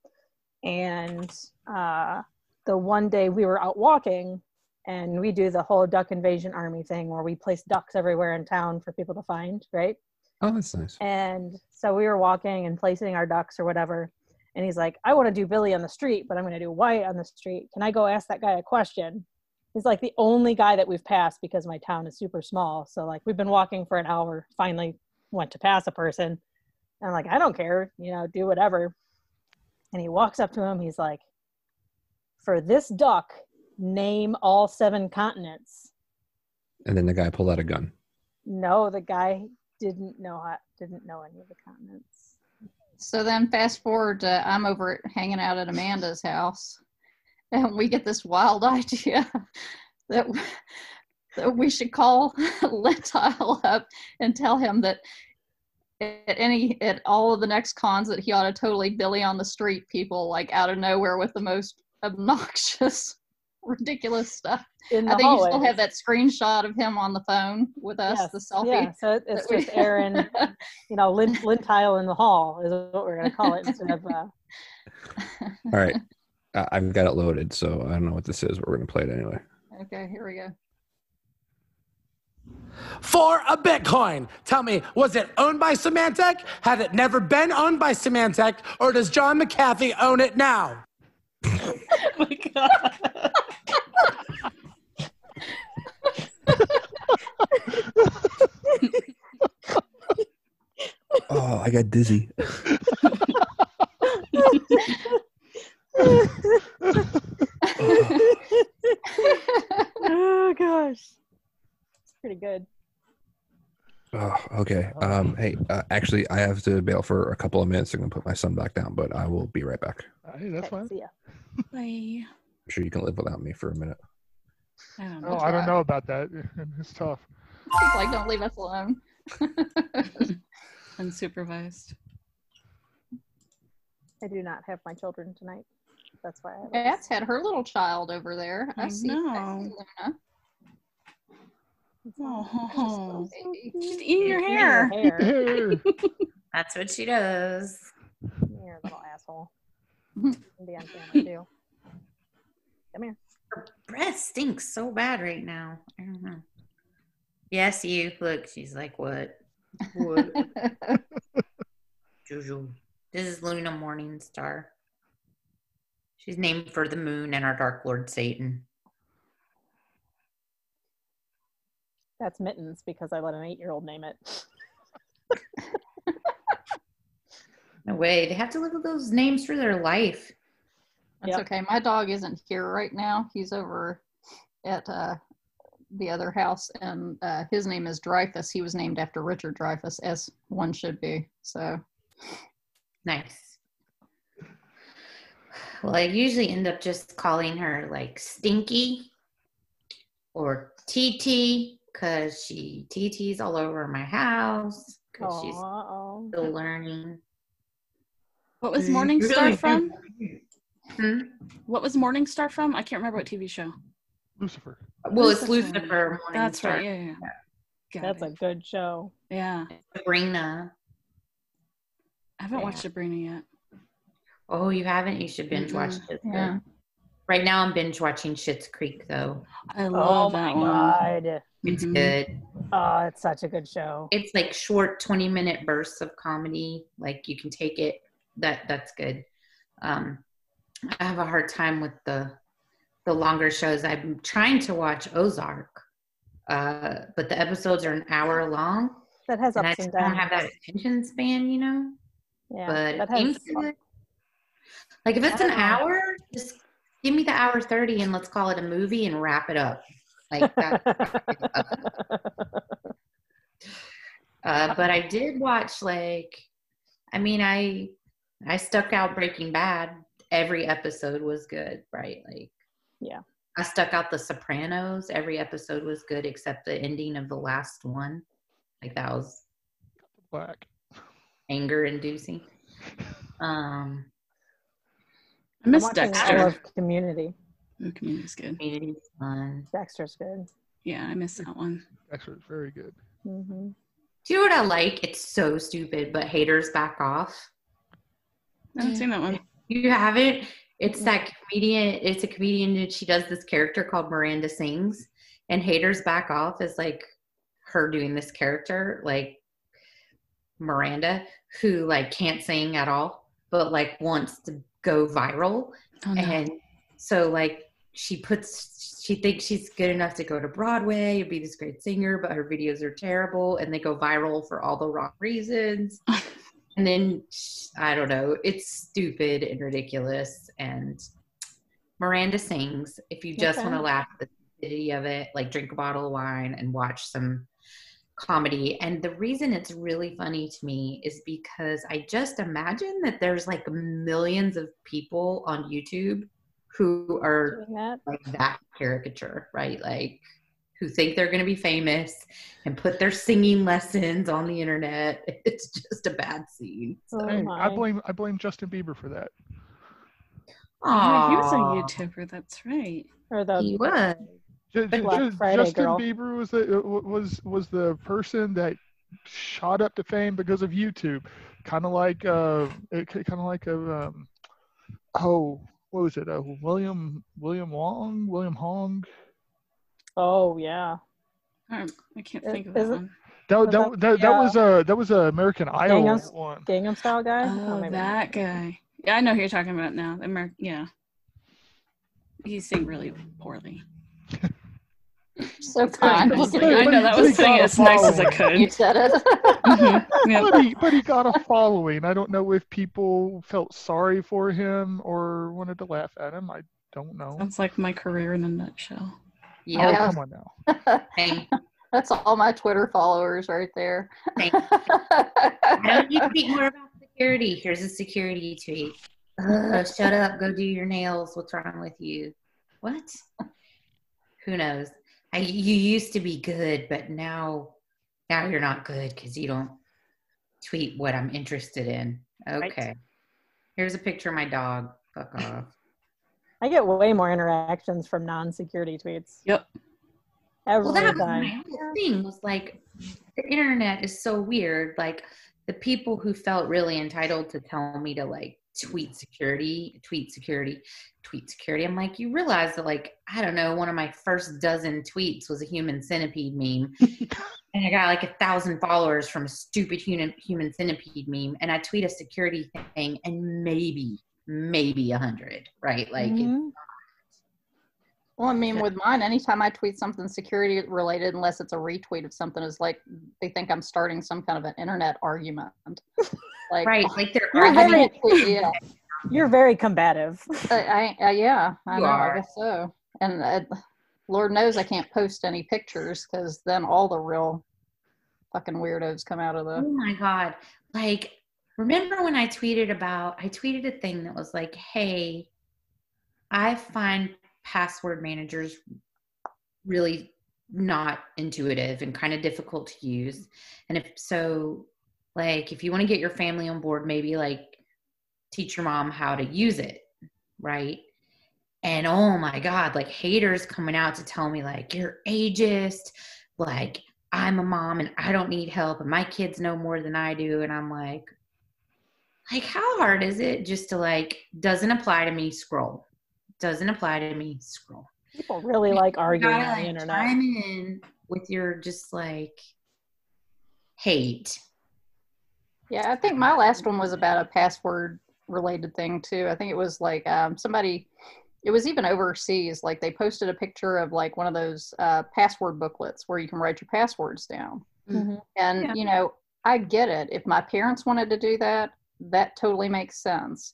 Speaker 5: And uh, the one day we were out walking, and we do the whole duck invasion army thing where we place ducks everywhere in town for people to find, right?
Speaker 6: Oh, that's nice.
Speaker 5: And so we were walking and placing our ducks or whatever. And he's like, I want to do Billy on the street, but I'm going to do Wyatt on the street. Can I go ask that guy a question? He's like the only guy that we've passed because my town is super small. So, like, we've been walking for an hour, finally went to pass a person. And I'm like, I don't care, you know, do whatever. And he walks up to him. He's like, For this duck, name all seven continents.
Speaker 6: And then the guy pulled out a gun.
Speaker 5: No, the guy didn't know didn't know any of the continents.
Speaker 3: So then fast forward to I'm over hanging out at Amanda's house and we get this wild idea that, that we should call Lintile up and tell him that at any at all of the next cons that he ought to totally Billy on the street people like out of nowhere with the most obnoxious ridiculous stuff.
Speaker 5: In the
Speaker 3: I think you still have that screenshot of him on the phone with us,
Speaker 5: Yes,
Speaker 3: the selfie.
Speaker 5: Yeah, so it's
Speaker 3: that we-
Speaker 5: just Aaron, you know, lint, Lintile in the hall is what we're going to call it instead of, uh,
Speaker 6: All right. I- I've got it loaded, so I don't know what this is, but we're going to play it anyway.
Speaker 3: okay, here we go.
Speaker 7: for a Bitcoin. Tell me, was it owned by Symantec? Had it never been owned by Symantec? Or does John McAfee own it now?
Speaker 2: Oh my god.
Speaker 6: Oh, I got dizzy.
Speaker 5: oh gosh. It's pretty good.
Speaker 6: Oh, okay. Um, hey, uh, actually, I have to bail for a couple of minutes. I'm going to put my son back down, but I will be right back.
Speaker 1: Hey, that's
Speaker 5: Okay,
Speaker 1: fine.
Speaker 5: see ya.
Speaker 2: Bye.
Speaker 6: I'm sure you can live without me for a minute.
Speaker 2: I don't oh, know.
Speaker 1: Oh, I don't know about that. It's tough.
Speaker 3: He's like, don't leave us alone.
Speaker 2: Unsupervised.
Speaker 5: I do not have my children tonight. That's why I was-
Speaker 3: had her little child over there. I,
Speaker 2: I
Speaker 3: see, I see Luna.
Speaker 2: Oh,
Speaker 3: Baby.
Speaker 2: she's eating your
Speaker 5: Eating
Speaker 2: hair.
Speaker 5: your hair.
Speaker 4: That's what she does.
Speaker 5: You're a little asshole. You can be on camera too. Come here.
Speaker 4: Her breath stinks so bad right now. I don't know. Yes, you. Look, she's like, what? What? Juju. This is Luna Morningstar. She's named for the moon and our Dark Lord Satan.
Speaker 5: That's Mittens because I let an eight year old name it.
Speaker 4: No way. They have to live with those names for their life.
Speaker 3: That's
Speaker 5: Yep.
Speaker 3: okay. My dog isn't here right now. He's over at uh, the other house, and uh, his name is Dreyfus. He was named after Richard Dreyfuss, as one should be. So,
Speaker 4: Nice. Well, I usually end up just calling her like Stinky or TT because she TT's all over my house because she's
Speaker 5: Oh,
Speaker 4: still learning.
Speaker 2: What was
Speaker 4: Mm,
Speaker 2: Morningstar
Speaker 4: really?
Speaker 2: from?
Speaker 4: Hmm?
Speaker 2: What was Morningstar from? I can't remember what TV show.
Speaker 1: Lucifer.
Speaker 4: Well, it's
Speaker 2: Lucifer.
Speaker 4: Lucifer.
Speaker 2: That's right.
Speaker 4: Morningstar.
Speaker 2: Yeah, yeah. Got
Speaker 5: that's a good show.
Speaker 2: yeah.
Speaker 4: Sabrina.
Speaker 2: I haven't
Speaker 4: Yeah.
Speaker 2: watched Sabrina yet.
Speaker 4: Oh, you haven't? You should binge watch
Speaker 2: Mm-mm.
Speaker 4: it.
Speaker 3: yeah.
Speaker 4: Right now, I'm binge watching Schitt's Creek though.
Speaker 2: I
Speaker 5: Oh
Speaker 2: love
Speaker 5: my
Speaker 2: that one.
Speaker 5: god.
Speaker 4: It's
Speaker 2: Mhm.
Speaker 4: good.
Speaker 5: Oh, it's such a good show.
Speaker 4: it's like short 20 minute bursts of comedy like you can take it that that's good. Um i have a hard time with the the longer shows. I'm trying to watch ozark uh but the episodes are an hour long.
Speaker 5: That has
Speaker 4: and
Speaker 5: ups
Speaker 4: i
Speaker 5: and
Speaker 4: just don't have that attention span you know?
Speaker 5: Yeah,
Speaker 4: but
Speaker 5: that
Speaker 4: it seems good. like if it's an hour just give me the hour 30 and let's call it a movie and wrap it up. Like that Uh, but I did watch like, I mean, I I stuck out Breaking Bad. Every episode was good, right? Like,
Speaker 5: Yeah.
Speaker 4: I stuck out The Sopranos. Every episode was good except the ending of the last one. Like that was
Speaker 1: Black.
Speaker 4: anger inducing. Um,
Speaker 2: I miss
Speaker 5: I'm watching
Speaker 2: Dexter.
Speaker 5: all of Community.
Speaker 2: Oh, Community's good.
Speaker 4: community's fun.
Speaker 5: Dexter's good.
Speaker 2: Yeah, I miss that one.
Speaker 1: Dexter's very good.
Speaker 5: hmm
Speaker 4: Do you know what I like? It's so stupid, but haters back off.
Speaker 2: I haven't seen that one.
Speaker 4: You haven't? It's that comedian. It's a comedian, and she does this character called Miranda Sings, and haters back off is like her doing this character, like Miranda, who like can't sing at all, but like wants to go viral,
Speaker 2: Oh, no.
Speaker 4: and so like she puts she thinks she's good enough to go to broadway and be this great singer but her videos are terrible and they go viral for all the wrong reasons and then i don't know it's stupid and ridiculous and miranda sings if you just
Speaker 5: Okay.
Speaker 4: want to laugh at the stupidity of it like drink a bottle of wine and watch some comedy. And the reason it's really funny to me is because I just imagine that there's like millions of people on YouTube who are
Speaker 5: that.
Speaker 4: like that caricature, right? Like who think they're going to be famous and put their singing lessons on the internet. It's just a bad scene.
Speaker 5: Oh
Speaker 1: Hey, I blame I blame Justin Bieber for that.
Speaker 2: Oh, he was a YouTuber. That's right.
Speaker 5: Or the
Speaker 4: He was.
Speaker 1: Ju- ju-
Speaker 5: Black Friday
Speaker 1: Justin
Speaker 5: girl.
Speaker 1: Bieber was the uh, was was the person that shot up to fame because of YouTube, kind of like uh, kind of like a um, oh, what was it? Uh, William William Wong, William Hung.
Speaker 5: Oh yeah.
Speaker 2: I, don't- I can't
Speaker 5: Is-
Speaker 2: think of that
Speaker 5: is it-
Speaker 2: one.
Speaker 1: That
Speaker 5: Was
Speaker 1: that
Speaker 5: that-
Speaker 1: that, that
Speaker 5: yeah.
Speaker 1: was a that was a American Idol
Speaker 5: Gangnam-
Speaker 1: one.
Speaker 5: Gangnam Style guy.
Speaker 2: Oh,
Speaker 5: maybe.
Speaker 2: that guy. Yeah, I know who you're talking about now. Amer- yeah. He sang really poorly.
Speaker 3: So kind.
Speaker 1: But-
Speaker 2: I know that was saying
Speaker 1: got a
Speaker 2: as nice as I
Speaker 1: following.
Speaker 3: you
Speaker 2: could.
Speaker 3: said it.
Speaker 2: Mhm, yep.
Speaker 1: But he but he got a following. I don't know if people felt sorry for him or wanted to laugh at him. I don't know.
Speaker 2: Sounds like my career in a nutshell.
Speaker 1: Oh,
Speaker 4: Yeah.
Speaker 1: come on now.
Speaker 4: Same.
Speaker 3: That's all my Twitter followers right there.
Speaker 4: Same. Why don't you tweet more about security? Here's a security tweet. Ugh, shut up. Go do your nails. What's wrong with you? What? Who knows? I, you used to be good, but now, now you're not good because you don't tweet what I'm interested in. Okay. Here's a picture of my dog. Fuck off.
Speaker 5: I get way more interactions from non-security tweets
Speaker 2: Yep.
Speaker 5: every
Speaker 4: Well, that was my whole thing. Was like the internet is so weird. Like the people who felt really entitled to tell me to like tweet security, tweet security, tweet security. I'm like, you realize that like I don't know, one of my first dozen tweets was a human centipede meme, and I got like a thousand followers from a stupid human human centipede meme, and I tweet a security thing, and maybe maybe a hundred, right? Like. it's
Speaker 5: Mhm.
Speaker 3: Well, I mean, with mine, anytime I tweet something security related, unless it's a retweet of something, is like they think I'm starting some kind of an internet argument. Like,
Speaker 4: Right, like they're
Speaker 5: You're
Speaker 3: I
Speaker 5: very-
Speaker 3: yeah,
Speaker 5: You're very combative.
Speaker 3: I, I, yeah, I
Speaker 4: You
Speaker 3: know,
Speaker 4: are.
Speaker 3: I guess so. And uh, Lord knows I can't post any pictures because then all the real fucking weirdos come out of the.
Speaker 4: Oh my god. Like remember when I tweeted about I tweeted a thing that was like, "Hey, I find password managers really not intuitive and kind of difficult to use. And if so, like if you want to get your family on board, maybe like teach your mom how to use it, right? And oh my god, like haters coming out to tell me like you're ageist, like I'm a mom and I don't need help and my kids know more than I do and I'm like like how hard is it just to like doesn't apply to me scroll doesn't apply to me scroll
Speaker 5: People really like
Speaker 4: You
Speaker 5: arguing
Speaker 4: gotta,
Speaker 5: on the
Speaker 4: like,
Speaker 5: internet.
Speaker 4: chime in with your just like hate
Speaker 3: Yeah, I think my last one was about a password related thing too. I think it was like um, somebody, it was even overseas. Like they posted a picture of like one of those uh, password booklets where you can write your passwords down.
Speaker 5: Mhm.
Speaker 3: And,
Speaker 4: Yeah.
Speaker 3: you know, I get it. If my parents wanted to do that, that totally makes sense.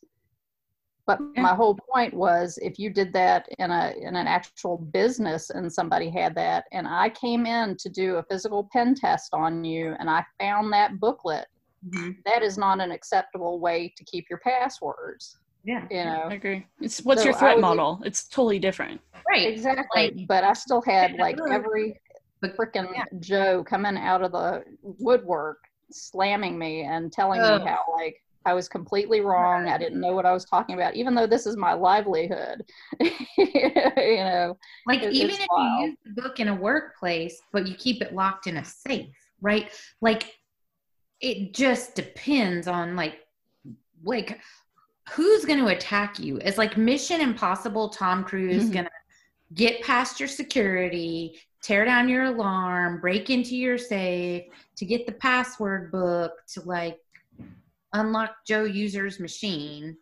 Speaker 3: But
Speaker 4: Yeah.
Speaker 3: my whole point was if you did that in a in an actual business and somebody had that and I came in to do a physical pen test on you and I found that booklet, mm-hmm. that is not an acceptable way to keep your passwords.
Speaker 4: yeah
Speaker 3: You know.
Speaker 2: I agree. It's what's
Speaker 3: So
Speaker 2: your threat
Speaker 3: would-
Speaker 2: model? It's totally different.
Speaker 4: right
Speaker 3: Exactly.
Speaker 4: Like-
Speaker 3: but I still had like every
Speaker 4: but
Speaker 3: freaking
Speaker 4: yeah.
Speaker 3: Joe coming out of the woodwork, slamming me and telling
Speaker 4: Ugh.
Speaker 3: me how like I was completely wrong. I didn't know what I was talking about, even though this is my livelihood. you know,
Speaker 4: Like
Speaker 3: It-
Speaker 4: even if
Speaker 3: wild.
Speaker 4: you use the book in a workplace, but you keep it locked in a safe, right? Like it just depends on like like who's going to attack you. It's like Mission Impossible. Tom Cruise
Speaker 2: Mhm.
Speaker 4: going to get past your security, tear down your alarm, break into your safe to get the password book to like unlock Joe user's machine.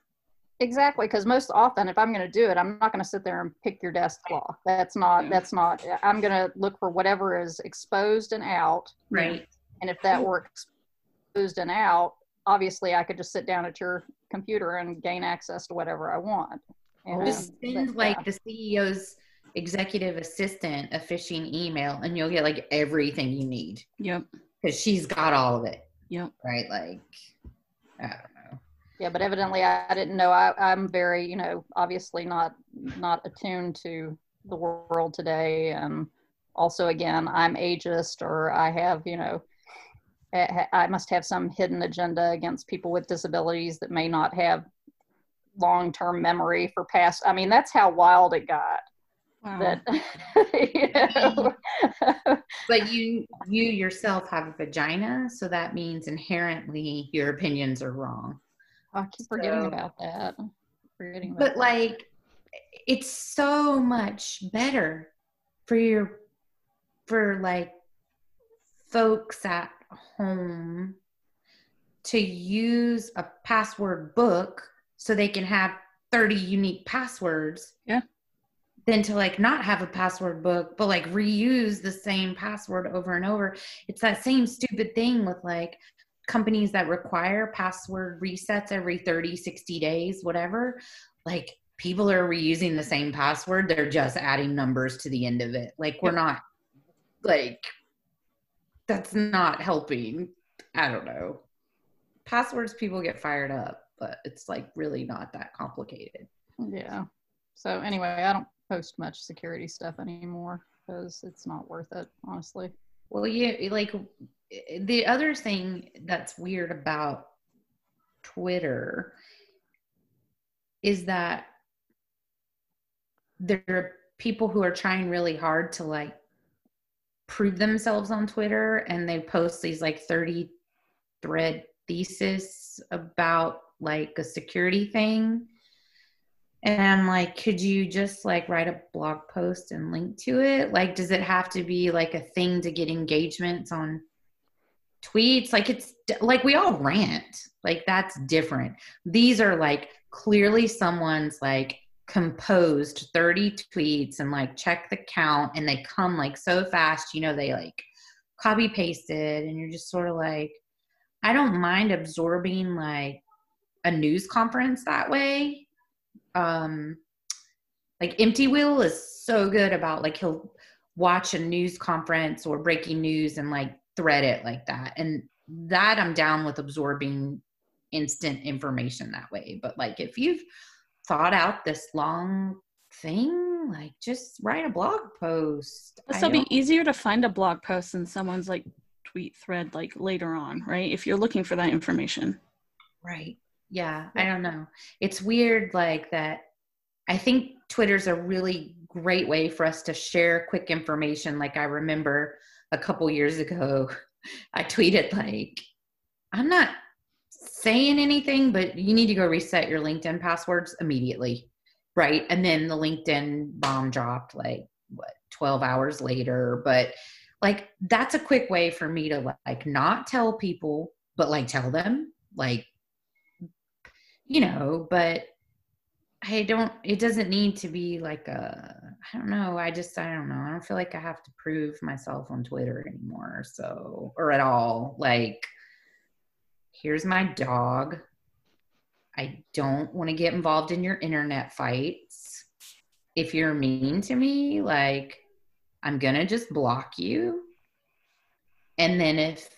Speaker 3: exactly. Because most often, if I'm going to do it, I'm not going to sit there and pick your desk cloth. That's not. That's not. I'm going to look for whatever is exposed and out.
Speaker 4: Right.
Speaker 3: And if that were exposed and out, obviously I could just sit down at your computer and gain access to whatever I want. know?
Speaker 4: Just send
Speaker 3: yeah.
Speaker 4: like the CEO's executive assistant a phishing email and you'll get like everything you need
Speaker 2: Yep.
Speaker 4: because she's got all of it,
Speaker 2: Yep.
Speaker 4: right? Like, I don't know.
Speaker 3: Yeah, but evidently I, didn't know. I, I'm very, you know, obviously not not attuned to the world today, and also again, I'm ageist, or I have, you know, eh, I I must have some hidden agenda against people with disabilities that may not have long-term memory for past. I mean, that's how wild it got.
Speaker 2: Wow.
Speaker 3: That you know.
Speaker 4: But you you yourself have a vagina, so that means inherently your opinions are wrong.
Speaker 3: Oh, I keep forgetting
Speaker 4: So-
Speaker 3: about that. Forgetting about
Speaker 4: But
Speaker 3: that.
Speaker 4: like it's so much better for your for like folks at home to use a password book so they can have 30 unique passwords.
Speaker 2: Yeah.
Speaker 4: Than to like not have a password book, but like reuse the same password over and over. It's that same stupid thing with like companies that require password resets every 30, 60 days, whatever. Like people are reusing the same password, they're just adding numbers to the end of it. Like we're not like that's not helping. I don't know. Passwords people get fired up, but it's like really not that complicated.
Speaker 3: Yeah. So anyway, I don't post much security stuff anymore because it's not worth it, honestly.
Speaker 4: Well, yeah, like the other thing that's weird about Twitter is that there are people who are trying really hard to like prove themselves on Twitter and they post these like 30 thread thesis about like a security thing. And I'm like, could you just like write a blog post and link to it? Like, does it have to be like a thing to get engagements on tweets? Like, it's like we all rant. Like, that's different. These are like clearly someone's like composed 30 tweets and like check the count and they come like so fast, you know, they like copy pasted and you're just sort of like, I don't mind absorbing like a news conference that way um like empty wheel is so good about like he'll watch a news conference or breaking news and like thread it like that and that i'm down with absorbing instant information that way but like if you've thought out this long thing like just write a blog post
Speaker 2: It'll be easier to find a blog post than someone's like tweet thread like later on, right? If you're looking for that information.
Speaker 4: Right. Yeah, I don't know. It's weird like that. I think Twitter's a really great way for us to share quick information. Like I remember a couple years ago, I tweeted like, I'm not saying anything, but you need to go reset your LinkedIn passwords immediately. Right. And then the LinkedIn bomb dropped like what 12 hours later. But like that's a quick way for me to like not tell people, but like tell them like you know, but I don't, it doesn't need to be like a, I don't know. I just, I don't know. I don't feel like I have to prove myself on Twitter anymore. So, or at all. Like, here's my dog. I don't want to get involved in your internet fights. If you're mean to me, like, I'm going to just block you. And then if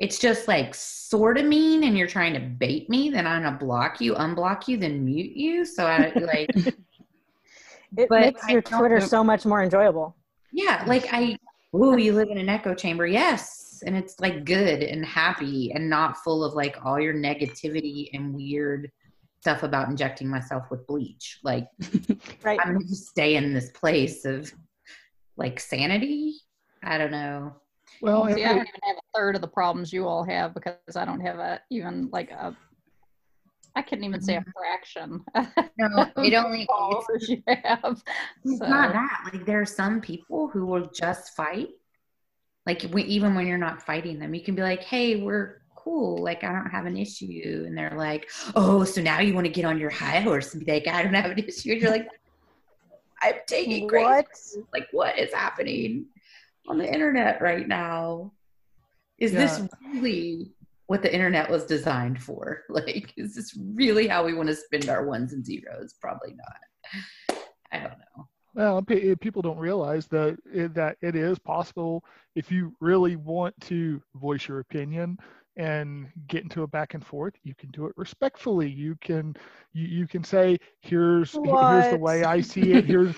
Speaker 4: it's just like sort of mean and you're trying to bait me, then I'm gonna block you, unblock you, then mute you. So I like,
Speaker 5: It makes
Speaker 4: I
Speaker 5: your Twitter so much more enjoyable.
Speaker 4: yeah, like I, ooh, you live in an echo chamber. Yes. And it's like good and happy and not full of like all your negativity and weird stuff about injecting myself with bleach. Like,
Speaker 5: Right.
Speaker 4: I'm gonna just stay in this place of like sanity. I don't know.
Speaker 1: Well,
Speaker 3: See, I don't even have a third of the problems you all have because I don't have a even like a. I couldn't even say a mm-hmm. fraction.
Speaker 4: No, it only it's,
Speaker 3: followers you have.
Speaker 4: it's
Speaker 3: So,
Speaker 4: not that. Like there are some people who will just fight. Like we, even when you're not fighting them, you can be like, "Hey, we're cool. Like I don't have an issue," and they're like, "Oh, so now you want to get on your high horse and be like, I don't have an issue?" And you're like, "I'm taking great
Speaker 5: What?
Speaker 4: like what is happening on the internet right now is this really what the internet was designed for like is this really how we want to spend our ones and zeros probably not i don't know
Speaker 1: Well, pe- eh, people don't realize that it, that it is possible if you really want to voice your opinion and get into a back and forth. You can do it respectfully. You can you, you can say, "Here's here's the way I see it." Here's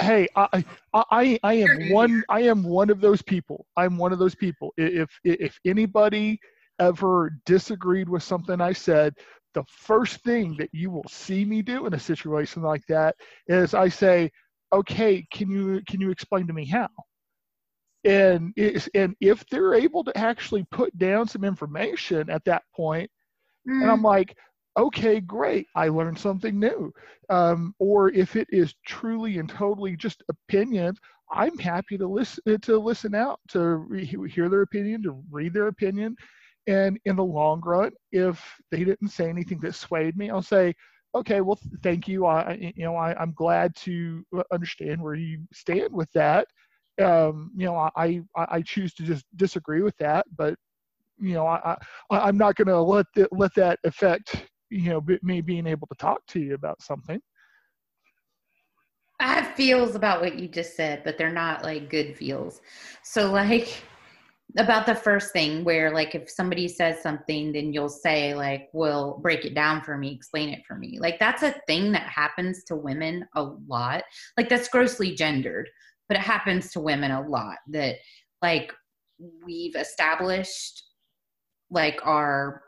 Speaker 1: hey, I, I I I am one I am one of those people. I'm one of those people. If if anybody ever disagreed with something I said, the first thing that you will see me do in a situation like that is I say, "Okay, can you can you explain to me how?" And is and if they're able to actually put down some information at that point, and I'm mm. like, okay, great, I learned something new. Um, or if it is truly and totally just opinions, I'm happy to listen to listen out to re- hear their opinion, to read their opinion. And in the long run, if they didn't say anything that swayed me, I'll say, okay, well, thank you. I, you know, I, I'm glad to uh, understand where you stand with that. Um, you know, I, I, I choose to just disagree with that, but you know, I, I I'm not going to let that let that affect you know me being able to talk to you about something.
Speaker 4: I have feels about what you just said, but they're not like good feels. So like about the first thing where like if somebody says something then you'll say like well break it down for me explain it for me like that's a thing that happens to women a lot like that's grossly gendered but it happens to women a lot that like we've established like our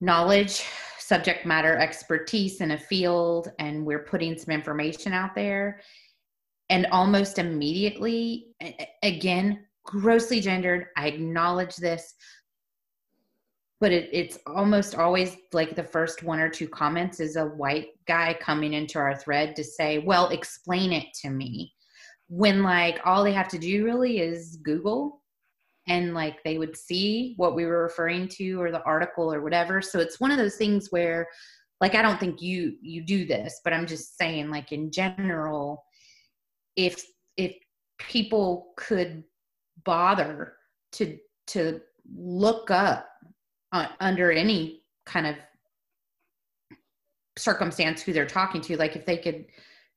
Speaker 4: knowledge subject matter expertise in a field and we're putting some information out there. And almost immediately again grossly gendered i acknowledge this but it, it's almost always like the first one or two comments is a white guy coming into our thread to say well explain it to me. When like all they have to do really is google and like they would see what we were referring to or the article or whatever. So it's one of those things where like i don't think you you do this but i'm just saying like in general if if people could bother to to look up uh, under any kind of circumstance who they're talking to like if they could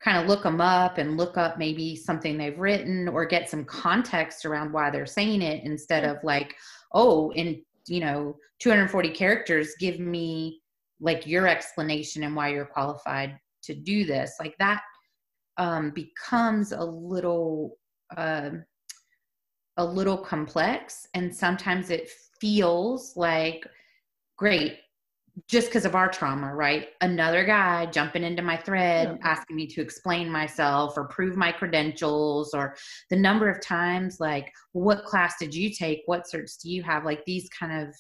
Speaker 4: kind of look them up and look up maybe something they've written or get some context around why they're saying it instead of like oh in you know 240 characters give me like your explanation and why you're qualified to do this. Like that um, becomes a little um a little complex and sometimes it feels like great just because of our trauma right? Another guy jumping into my thread asking me to explain myself or prove my credentials or the number of times like what class did you take? What certs do you have? Like these kind of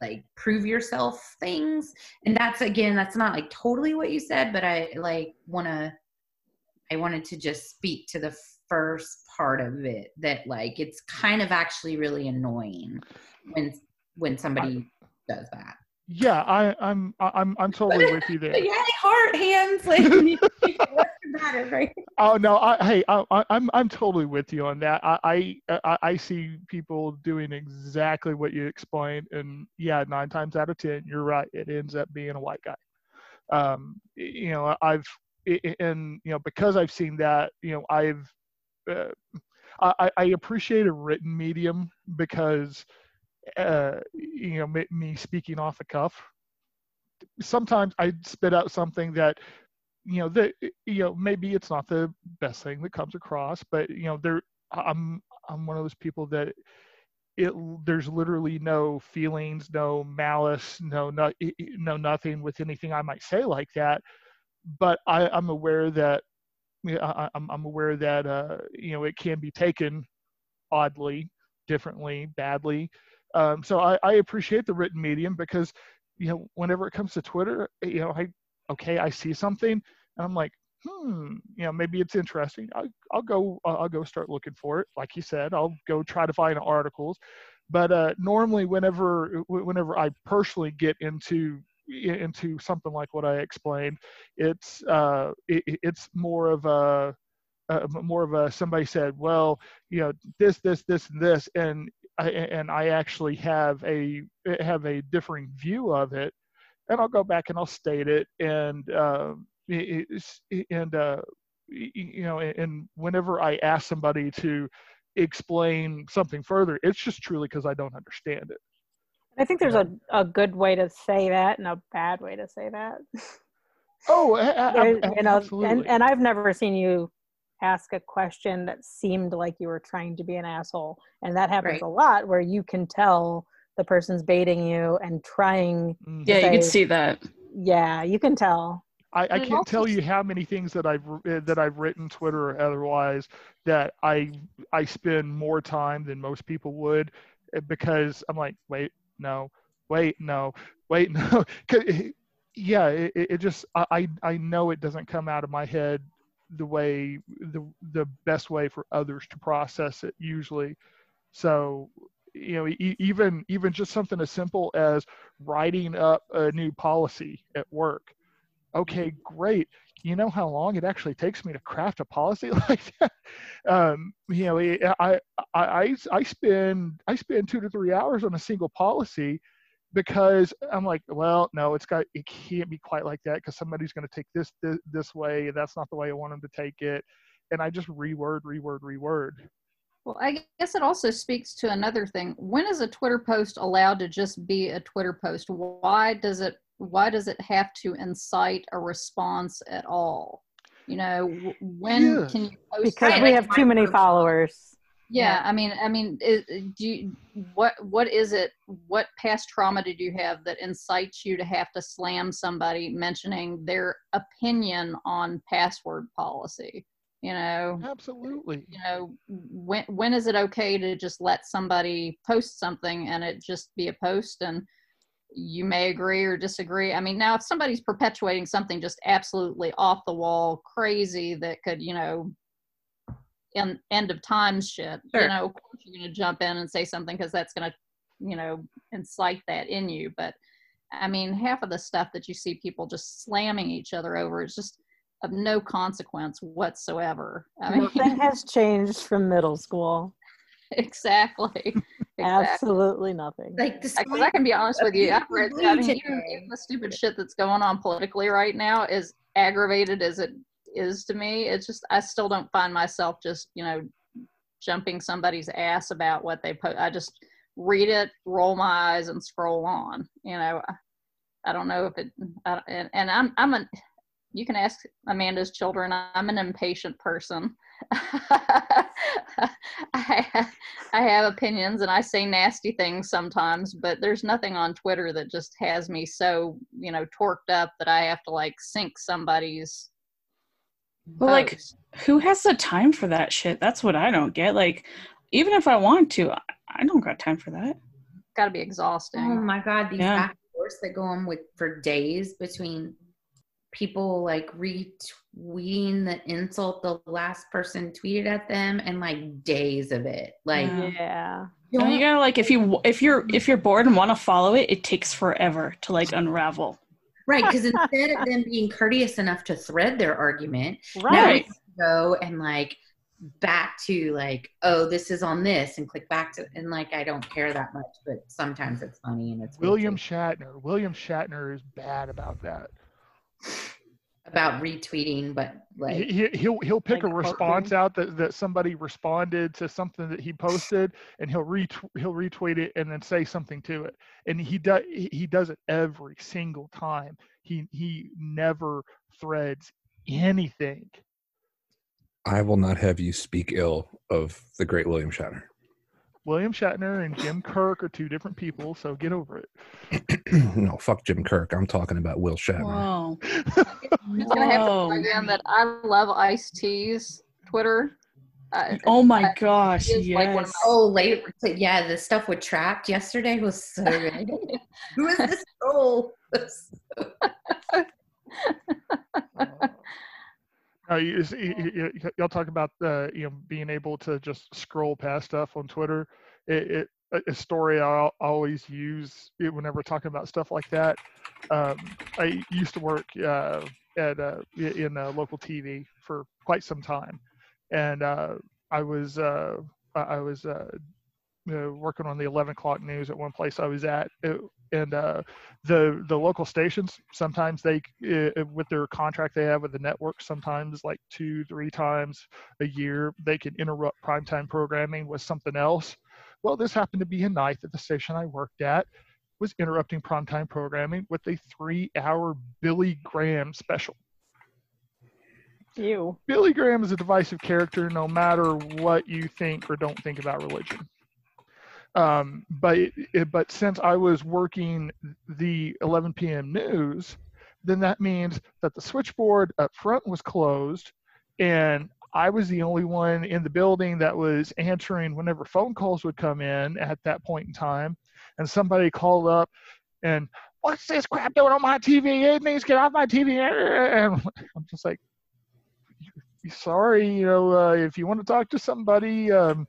Speaker 4: like prove yourself things. And that's again that's not like totally what you said but i like want to i wanted to just speak to the first part of it that like it's kind of actually really annoying when when somebody does that
Speaker 1: Yeah, I, I'm I'm I'm totally with you there.
Speaker 4: Yeah, heart hands like what's the matter right
Speaker 1: Oh no, I, hey, I, I- I'm I'm totally with you on that. I, I I see people doing exactly what you explained, and yeah, nine times out of ten, you're right. It ends up being a white guy. Um, you know, I've and you know because I've seen that, you know, I've uh, I- I appreciate a written medium because uh, you know me, me speaking off the cuff. Sometimes I spit out something that you know that you know maybe it's not the best thing that comes across but you know there i'm i'm one of those people that it there's literally no feelings no malice no no no nothing with anything i might say like that but i i'm aware that I, I'm, I'm aware that uh, you know it can be taken oddly, differently, badly. Um, so I, I appreciate the written medium because you know whenever it comes to Twitter, you know I okay I see something and I'm like hmm you know maybe it's interesting. I'll, I'll go I'll go start looking for it. Like you said, I'll go try to find articles. But uh, normally whenever whenever I personally get into into something like what I explained, it's uh, it, it's more of a uh, more of a somebody said, well, you know, this, this, this, and this, and I, and I actually have a have a differing view of it, and I'll go back and I'll state it, and it's- and uh, you know, and whenever I ask somebody to explain something further, it's just truly because I don't understand it.
Speaker 5: I think there's a, a good way to say that and a bad way to say that.
Speaker 1: Oh, a- a-
Speaker 5: There-
Speaker 1: a-
Speaker 5: you know,
Speaker 1: absolutely.
Speaker 5: and, and I've never seen you ask a question that seemed like you were trying to be an asshole. And that happens
Speaker 4: Right.
Speaker 5: a lot where you can tell the person's baiting you and trying,
Speaker 1: Mhm.
Speaker 2: Yeah, you
Speaker 5: can
Speaker 2: see that.
Speaker 5: yeah, you can tell.
Speaker 1: I, I can't tell you how many things that I've uh, that I've written Twitter or otherwise that I I spend more time than most people would uh, because I'm like wait no wait no wait no yeah it, it it just I I I know it doesn't come out of my head the way the the best way for others to process it usually so you know e- even even just something as simple as writing up a new policy at work okay, great. You know how long it actually takes me to craft a policy like that? Um, you know, I, I, I, I spend, I spend two to three hours on a single policy because I'm like, well, no, it's got, it can't be quite like that because somebody's going to take this, this, this way. And that's not the way I want them to take it. And I just reword, reword, reword.
Speaker 3: Well, I guess it also speaks to another thing. When is a Twitter post allowed to just be a Twitter post? Why does it why does it have to incite a response at all? You know, when
Speaker 1: Yes.
Speaker 3: can you post
Speaker 5: Because we have too many
Speaker 4: micro-
Speaker 5: followers.
Speaker 3: Yeah, I mean, I mean, do you, what what is it? What past trauma did you have that incites you to have to slam somebody mentioning their opinion on password policy? You know,
Speaker 1: Absolutely.
Speaker 3: you know, when when is it okay to just let somebody post something and it just be a post and you may agree or disagree. I mean, now if somebody's perpetuating something just absolutely off the wall, crazy that could, you know, end end of times shit, you know, of course you're going to jump in and say something because that's going to, you know, incite that in you. But I mean, half of the stuff that you see people just slamming each other over is just of no consequence whatsoever. I mean,
Speaker 5: Nothing has changed from middle school.
Speaker 3: exactly. exactly.
Speaker 5: Absolutely nothing.
Speaker 4: Like this.
Speaker 3: Because I can be honest with you, I've read, I mean, even, even the stupid shit that's going on politically right now, as aggravated as it is to me, it's just I still don't find myself just you know jumping somebody's ass about what they put. I just read it, roll my eyes, and scroll on. You know, I, I don't know if it, I, and and I'm I'm an. You can ask Amanda's children. I'm an impatient person. I have, I have opinions and I say nasty things sometimes, but there's nothing on Twitter that just has me so, you know, torqued up that I have to like sink somebody's.
Speaker 2: Well, like, who has the time for that shit? That's what I don't get. Like, even if I want to, I- I don't got time for that.
Speaker 3: got to be exhausting.
Speaker 4: Oh my god, these
Speaker 2: Yeah.
Speaker 4: back and that go on with for days between people like retweeting the insult the last person tweeted at them and like days of it. Like
Speaker 2: Yeah.
Speaker 5: Yeah.
Speaker 2: No, you gotta like if you if you're if you're bored and want to follow it, it takes forever to like unravel.
Speaker 4: Right, because instead of them being courteous enough to thread their argument,
Speaker 5: Right.
Speaker 4: they go and like back to like, oh, this is on this and click back to and like I don't care that much, but sometimes it's funny and it's
Speaker 1: William
Speaker 4: wicked.
Speaker 1: Shatner. William Shatner is bad about that.
Speaker 4: About retweeting, but like
Speaker 1: he, he- he'll he'll pick
Speaker 5: Like
Speaker 1: a response out that, that somebody responded to something that he posted and he'll retw- he'll retweet it and then say something to it. And he does he does it every single time. He he never threads anything.
Speaker 6: I will not have you speak ill of the great William Shatner.
Speaker 1: William shatner and jim kirk are two different people so get over it
Speaker 6: no, fuck Jim Kirk. I'm talking about Will Shatner.
Speaker 2: Whoa.
Speaker 3: I'm gonna have to
Speaker 2: Whoa.
Speaker 3: plug in that I love Ice T's Twitter. Uh,
Speaker 2: Oh my
Speaker 3: I-
Speaker 2: gosh,
Speaker 3: is like one of
Speaker 2: yes.
Speaker 4: Oh, late. Yeah, the stuff with Trapped yesterday was so good. Who is this troll?
Speaker 1: Uh, you, you, y'all talk about uh, you know being able to just scroll past stuff on Twitter. It, it a- story I always use whenever talking about stuff like that. Um, I used to work uh, at uh, in local TV for quite some time, and uh, I was uh, I was working on the 11 o'clock news at one place I was at. It, and uh, the the local stations sometimes they uh, with their contract they have with the network sometimes like two three times a year they can interrupt primetime programming with something else. Well, this happened to be a night that the station I worked at was interrupting primetime programming with a three-hour Billy Graham special.
Speaker 5: You.
Speaker 1: Billy Graham is a divisive character no matter what you think or don't think about religion. Um, but it, but since I was working the 11 p.m. news, then that means that the switchboard up front was closed, and I was the only one in the building that was answering whenever phone calls would come in at that point in time. And somebody called up and what's this crap doing on my TV? To get off my TV. And I'm just like, sorry, you know, uh, if you want to talk to somebody, um,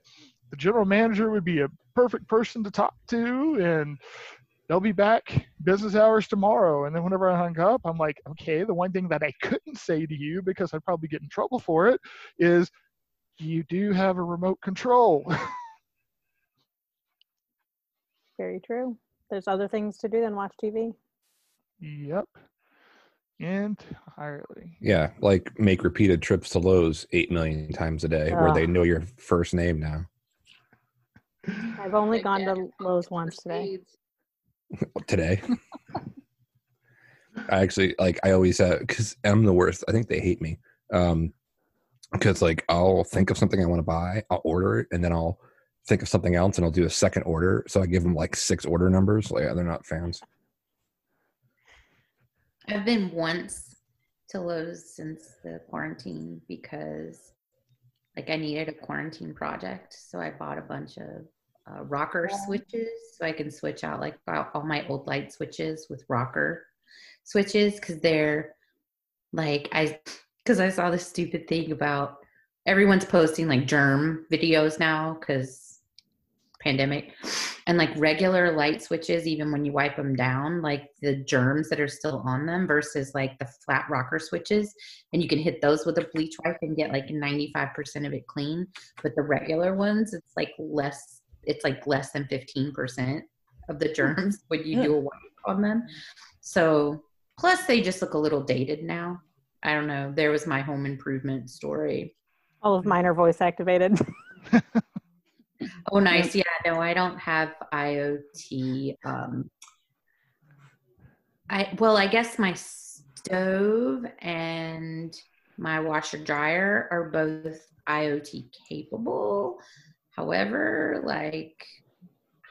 Speaker 1: the general manager would be a perfect person to talk to, and they'll be back business hours tomorrow. And then whenever I hung up, I'm like, okay, the one thing that I couldn't say to you because I'd probably get in trouble for it is you do have a remote control.
Speaker 5: Very true. There's other things to do than watch TV.
Speaker 1: yep. Entirely.
Speaker 6: Yeah, like make repeated trips to Lowe's eight million times a day, where they know your first name now.
Speaker 5: I've only
Speaker 3: Like
Speaker 5: gone to Lowe's once today.
Speaker 6: Today, I actually like. I always uh because I'm the worst. I think they hate me. Um, because like I'll think of something I want to buy, I'll order it, and then I'll think of something else, and I'll do a second order. So I give them like six order numbers. Like they're not fans.
Speaker 4: I've been once to Lowe's since the quarantine because like I needed a quarantine project. So I bought a bunch of uh, rocker
Speaker 3: Yeah.
Speaker 4: switches so I can switch out like all all my old light switches with rocker switches because they're like I because I saw this stupid thing about everyone's posting like germ videos now because pandemic and like regular light switches even when you wipe them down like the germs that are still on them versus like the flat rocker switches and you can hit those with a bleach wipe and get like 95% of it clean but the regular ones it's like less it's like less than 15% of the germs when you do a wipe on them so plus they just look a little dated now i don't know there was my home improvement story
Speaker 5: All of mine are voice activated.
Speaker 4: Oh, nice. Yeah, no, I don't have IoT. Um, I well, I guess my stove and my washer dryer are both IoT capable. However, like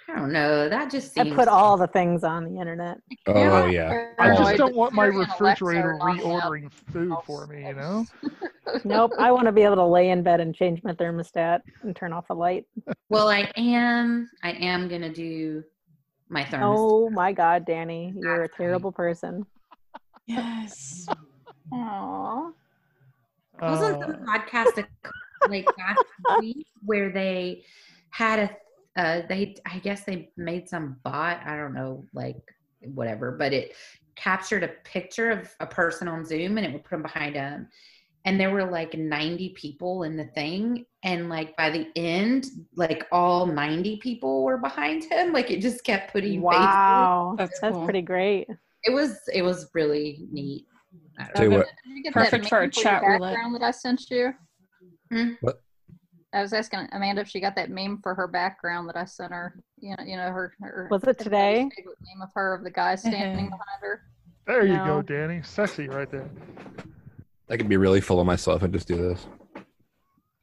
Speaker 4: I don't know, that just
Speaker 5: I
Speaker 4: seems
Speaker 5: put all the things on the internet.
Speaker 6: Oh yeah.
Speaker 1: I just don't want my
Speaker 3: Siri and Alexa
Speaker 1: refrigerator
Speaker 3: are knocking out
Speaker 1: reordering food for me, you know?
Speaker 5: Nope. I want to be able to lay in bed and change my thermostat and turn off the light.
Speaker 4: well, I am I am gonna do my thermostat.
Speaker 5: Oh my God, Danny, you're a terrible person.
Speaker 2: Yes.
Speaker 3: Aww.
Speaker 4: wasn't
Speaker 1: Uh,
Speaker 4: the podcast a, like last week where they had a uh they i guess they made some bot i don't know like whatever but it captured a picture of a person on zoom and it would put them behind them and there were like 90 people in the thing and like by the end like all 90 people were behind him like it just kept putting faces.
Speaker 5: Wow,
Speaker 2: That's
Speaker 5: that's
Speaker 2: cool.
Speaker 5: pretty great.
Speaker 4: it was it was really neat I don't know.
Speaker 6: what,
Speaker 3: Did you get
Speaker 2: Perfect for a
Speaker 3: meme your
Speaker 2: chat roulette.
Speaker 3: background that I sent you?
Speaker 4: Hmm?
Speaker 6: What?
Speaker 3: I was asking Amanda if she got that meme for her background that I sent her. You know, you know her. her
Speaker 5: Was it today?
Speaker 3: everybody's Favorite meme of her of the guy standing behind her.
Speaker 1: there you go, Danny. Sexy right there.
Speaker 6: I could be really full of myself and just do this.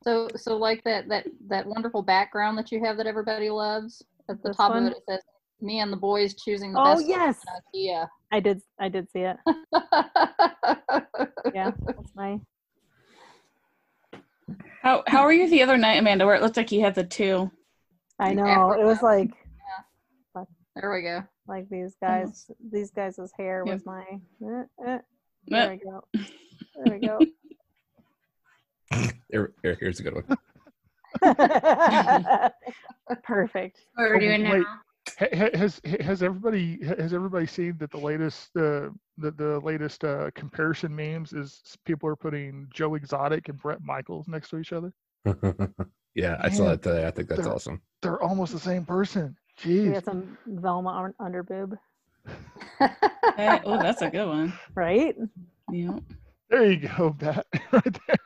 Speaker 3: So, so like that that that wonderful background that you have that everybody loves. At the
Speaker 5: This
Speaker 3: top
Speaker 5: one?
Speaker 3: of it, it says "Me and the boys choosing the
Speaker 5: Oh,
Speaker 3: best."
Speaker 5: yes.
Speaker 3: Idea.
Speaker 5: I did. I did see it. Yeah, that's my.
Speaker 2: How how were you the other night, Amanda? Where it looked like you had the two.
Speaker 5: I know it was
Speaker 3: Africa.
Speaker 5: like
Speaker 3: there we go.
Speaker 5: like these guys. These guys' hair
Speaker 2: Yeah.
Speaker 5: was my. eh, eh. There we go. There we go.
Speaker 6: Here, here- here's a good one.
Speaker 5: Perfect.
Speaker 4: what we're doing
Speaker 1: wait.
Speaker 4: now
Speaker 1: Ha- ha- Has has everybody has everybody seen that the latest uh, the the latest uh, comparison memes is people are putting Joe Exotic and Bret Michaels next to each other?
Speaker 6: yeah, I saw that today. I think that's
Speaker 1: they're-
Speaker 6: awesome.
Speaker 1: They're almost the same person.
Speaker 5: We
Speaker 1: Jeez.
Speaker 5: got some Velma un- underboob.
Speaker 2: Hey, oh, that's a good one.
Speaker 5: right?
Speaker 2: Yeah.
Speaker 1: There you go, Bat. right there.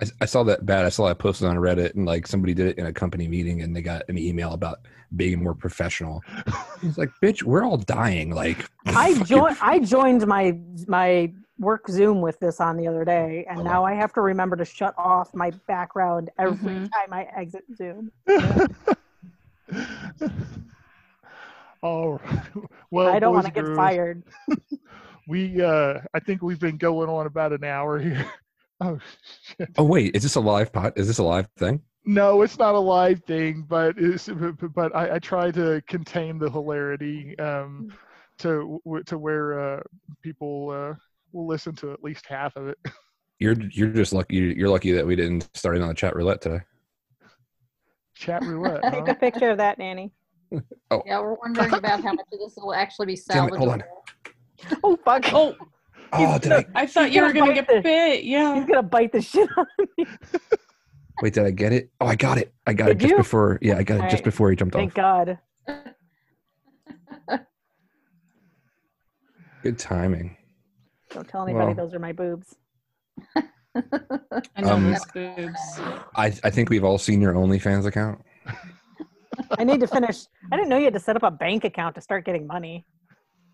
Speaker 6: I, I saw that bad. I saw that posted on Reddit, and like somebody did it in a company meeting, and they got an email about being more professional. It's like, bitch, we're all dying. Like,
Speaker 5: I joined. I joined my my work Zoom with this on the other day, and now I have to remember to shut off my background every
Speaker 2: Mhm.
Speaker 5: time I exit Zoom.
Speaker 1: All right. Well,
Speaker 5: I don't want to get fired.
Speaker 1: We, uh, I think we've been going on about an hour here. Oh shit!
Speaker 6: Oh wait, is this a live pot? Is this a live thing?
Speaker 1: No, it's not a live thing, but it's, but- but I, I try to contain the hilarity um, to to where uh, people uh, will listen to at least half of it.
Speaker 6: You're you're just lucky. You're lucky that we didn't start in on the chat roulette today.
Speaker 1: Chat roulette.
Speaker 5: Take a picture of that, Nanny. Oh.
Speaker 3: Yeah, we're wondering about how much of this will actually be
Speaker 6: Damn it, hold on.
Speaker 5: Oh fuck!
Speaker 2: Oh,
Speaker 6: Oh, did I?
Speaker 2: I thought you were
Speaker 5: gonna
Speaker 2: gonna get
Speaker 5: the-
Speaker 2: bit. Yeah, he's
Speaker 5: gonna bite the shit out of me.
Speaker 6: Wait, did I get it? Oh, I got it. I got it just
Speaker 5: you?
Speaker 6: before. Yeah, I got it just
Speaker 5: Alright.
Speaker 6: before he jumped
Speaker 5: Thank
Speaker 6: off.
Speaker 5: Thank God.
Speaker 6: Good timing.
Speaker 5: Don't tell anybody
Speaker 6: Well.
Speaker 5: those are my boobs.
Speaker 2: I know
Speaker 6: Um,
Speaker 2: those boobs.
Speaker 6: I I think we've all seen your OnlyFans account.
Speaker 5: I need to finish. I didn't know you had to set up a bank account to start getting money.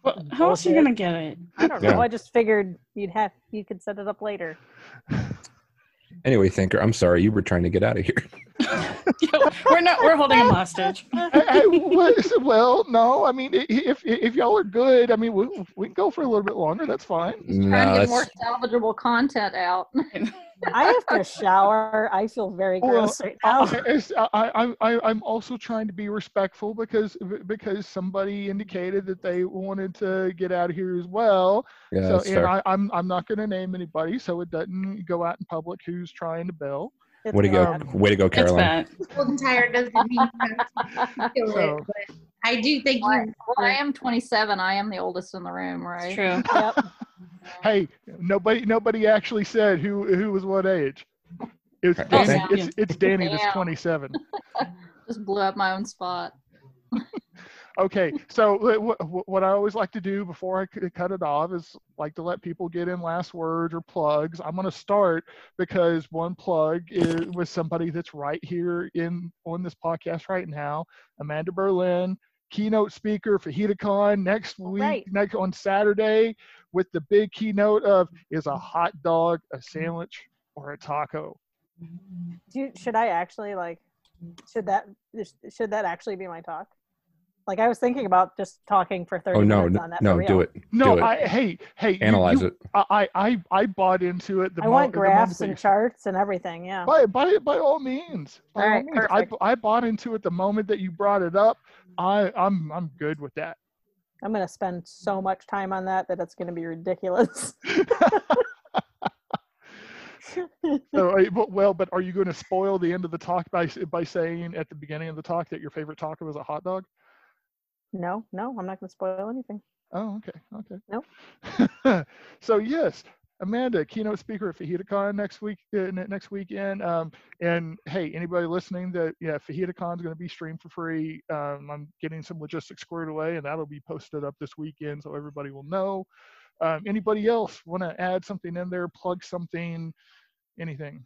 Speaker 2: Well, how else are you gonna get it?
Speaker 5: I don't
Speaker 6: Yeah.
Speaker 5: know. I just figured you'd have you could set it up later.
Speaker 6: Anyway, Thinker, I'm sorry you were trying to get out of here.
Speaker 2: we're not. We're holding him hostage.
Speaker 1: I, I, what- well, no, I mean, if if y'all are good, I mean, we, we can go for a little bit longer. That's fine.
Speaker 6: No,
Speaker 3: Trying to get more salvageable content out.
Speaker 5: I have to shower. I feel very
Speaker 1: Well,
Speaker 5: gross right now.
Speaker 1: I, it's- I, I, I, I'm also trying to be respectful because because somebody indicated that they wanted to get out of here as well.
Speaker 6: yeah,
Speaker 1: so, and
Speaker 6: fair.
Speaker 1: I, I'm I'm not going to name anybody, so it doesn't go out in public who's trying to bill.
Speaker 5: It's
Speaker 6: Way to go!
Speaker 5: bad.
Speaker 6: Way to go, Caroline.
Speaker 2: bad.
Speaker 4: Old and tired doesn't mean you have to do
Speaker 1: So-
Speaker 4: it, but I do think
Speaker 3: Well, I-
Speaker 4: you.
Speaker 3: well, I am 27. I am the oldest in the room, right?
Speaker 2: It's true.
Speaker 5: Yep.
Speaker 1: Hey, nobody nobody actually said who who was what age. It's
Speaker 6: Oh,
Speaker 1: Danny.
Speaker 2: thank
Speaker 1: It's, it's Danny that's 27.
Speaker 3: Just blew up my own spot.
Speaker 1: Okay, so uh, wh- wh- what I always like to do before I c- cut it off is like to let people get in last words or plugs. I'm going to start because one plug is with somebody that's right here in on this podcast right now, Amanda Berlin, keynote speaker for FajitaCon next week,
Speaker 5: right.
Speaker 1: next on Saturday, with the big keynote of mm-hmm. is a hot dog a sandwich or a taco?
Speaker 5: Do you, should I actually like? Should that should that actually be my talk? Like I was thinking about just talking for thirty
Speaker 6: Oh no,
Speaker 5: minutes
Speaker 6: no,
Speaker 5: on that.
Speaker 6: no
Speaker 5: for
Speaker 6: do it.
Speaker 1: No,
Speaker 6: do it.
Speaker 1: I hey hey
Speaker 6: Analyze
Speaker 1: you-
Speaker 6: it.
Speaker 1: I I I bought into it. The
Speaker 5: I want
Speaker 1: mo- the moment
Speaker 5: graphs
Speaker 1: that
Speaker 5: and charts and everything. Yeah.
Speaker 1: By by by all means. By
Speaker 5: All
Speaker 1: all
Speaker 5: right,
Speaker 1: means. I. I bought into it the moment that you brought it up. I I'm I'm good with that.
Speaker 5: I'm gonna spend so much time on that that it's gonna be ridiculous.
Speaker 1: So, well, but are you going to spoil the end of the talk by by saying at the beginning of the talk that your favorite taco was a hot dog?
Speaker 5: no, no, I'm not gonna spoil anything.
Speaker 1: Oh, okay, okay.
Speaker 5: Nope.
Speaker 1: so yes, Amanda, keynote speaker at FajitaCon next week, uh, next weekend. Um, and hey, anybody listening, that yeah, FajitaCon is going to be streamed for free. Um, I'm getting some logistics squared away, and that'll be posted up this weekend, so everybody will know. Um, anybody else want to add something in there, plug something, anything?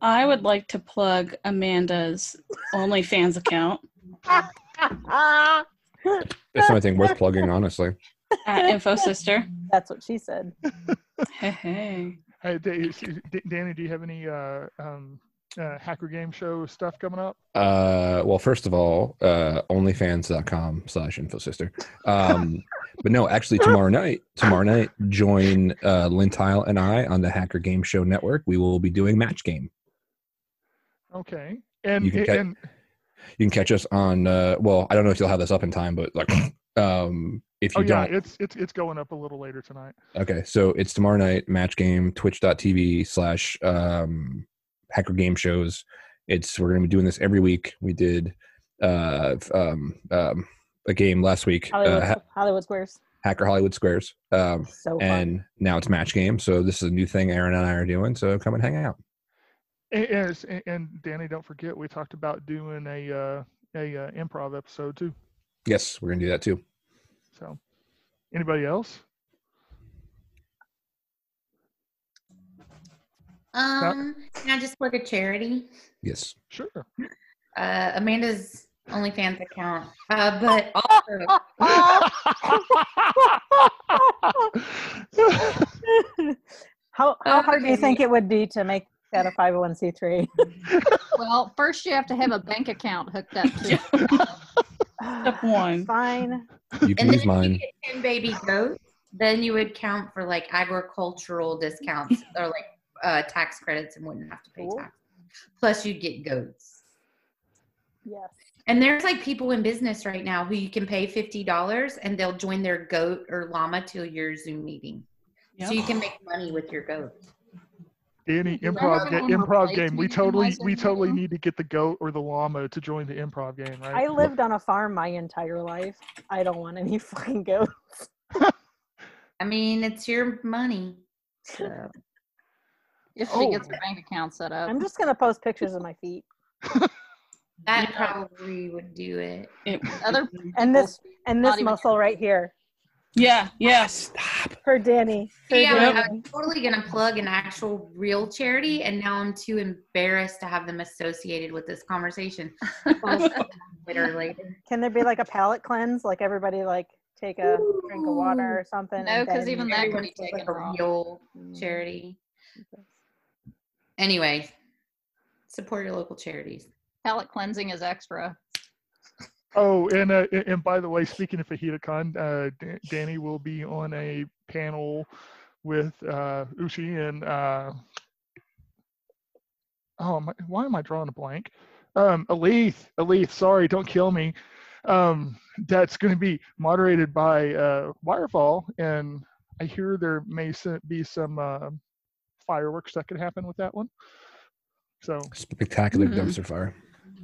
Speaker 2: I would like to plug Amanda's OnlyFans account
Speaker 6: That's the only thing worth plugging, honestly.
Speaker 2: At InfoSystir.
Speaker 5: That's what she said.
Speaker 2: Hey, hey.
Speaker 1: Hey, Da- is- is- D- Danny, do you have any uh, um, uh, Hacker Game Show stuff coming up?
Speaker 6: Uh, well, first of all, uh, onlyfans.com slash infosystir. Um, but no, actually, tomorrow night, tomorrow night, join uh, Lintile and I on the Hacker Game Show Network. We will be doing Match Game.
Speaker 1: Okay. And
Speaker 6: You can ca-
Speaker 1: and
Speaker 6: You can catch us on. Uh, well, I don't know if you'll have this up in time, but like, um, if you
Speaker 1: oh yeah,
Speaker 6: don't,
Speaker 1: it's it's it's going up a little later tonight.
Speaker 6: okay. So it's tomorrow night. Match Game. Twitch.tv slash um, Hacker Game Shows. It's we're gonna be doing this every week. We did uh, um, um, a game last week.
Speaker 5: Hollywood,
Speaker 6: Uh, ha-
Speaker 5: Hollywood Squares.
Speaker 6: Hacker Hollywood Squares. Um,
Speaker 5: So fun.
Speaker 6: and now it's match game. So this is a new thing Aaron and I are doing. So come and hang out.
Speaker 1: And, and, it's- and Danny, don't forget we talked about doing a uh, a uh, improv episode too.
Speaker 6: Yes, we're gonna do that too.
Speaker 1: So, anybody else?
Speaker 4: Um, can I just plug a charity?
Speaker 6: Yes.
Speaker 1: Sure.
Speaker 4: Uh, Amanda's OnlyFans account. Uh, but also,
Speaker 5: how how hard do you think it would be to make that a 501c3?
Speaker 3: Well, first you have to have a bank account hooked up to. it.
Speaker 2: Step one.
Speaker 5: Fine.
Speaker 6: You can
Speaker 4: and then
Speaker 6: use
Speaker 4: if you
Speaker 6: mine.
Speaker 4: get 10 baby goats, then you would count for like agricultural discounts or like uh, tax credits and wouldn't have to pay
Speaker 5: Cool.
Speaker 4: tax. Plus, you'd get goats.
Speaker 5: Yes.
Speaker 4: And there's like people in business right now who you can pay fifty dollars and they'll join their goat or llama to your Zoom meeting. So you can make money with your goat.
Speaker 1: Danny,
Speaker 3: Remember
Speaker 1: improv, ga- improv game. We totally, we totally need to get the goat or the llama to join the improv game, right?
Speaker 5: I lived on a farm my entire life. I don't want any fucking goats.
Speaker 4: I mean, it's your money. So
Speaker 3: If she
Speaker 1: Oh.
Speaker 3: gets her bank account set up.
Speaker 5: I'm just gonna post pictures of my feet.
Speaker 4: that probably would do it.
Speaker 2: It-
Speaker 3: Other
Speaker 5: And this and this muscle right here
Speaker 2: yeah, yes.
Speaker 5: for Danny. For
Speaker 4: Yeah,
Speaker 5: Danny.
Speaker 4: I'm totally gonna plug an actual real charity, and now I'm too embarrassed to have them associated with this conversation. I'll Twitter later.
Speaker 5: Can there be like a palate cleanse? Like everybody like take a drink of water or something?
Speaker 3: No,
Speaker 5: because
Speaker 3: even that could be
Speaker 4: Everyone's like
Speaker 3: taken
Speaker 4: a
Speaker 3: off.
Speaker 4: real
Speaker 5: Mm.
Speaker 4: charity. Anyway, support your local charities.
Speaker 3: palate cleansing is extra.
Speaker 1: Oh, and uh, and by the way, speaking of FajitaCon, uh, D- Danny will be on a panel with uh, Ushi and uh, oh, am I- why am I drawing a blank? Um, Aleth, Aleth, sorry, don't kill me. Um, that's going to be moderated by uh, Wirefall, and I hear there may be some uh, fireworks that could happen with that one. So
Speaker 6: Spectacular
Speaker 2: Mhm.
Speaker 6: dumpster fire.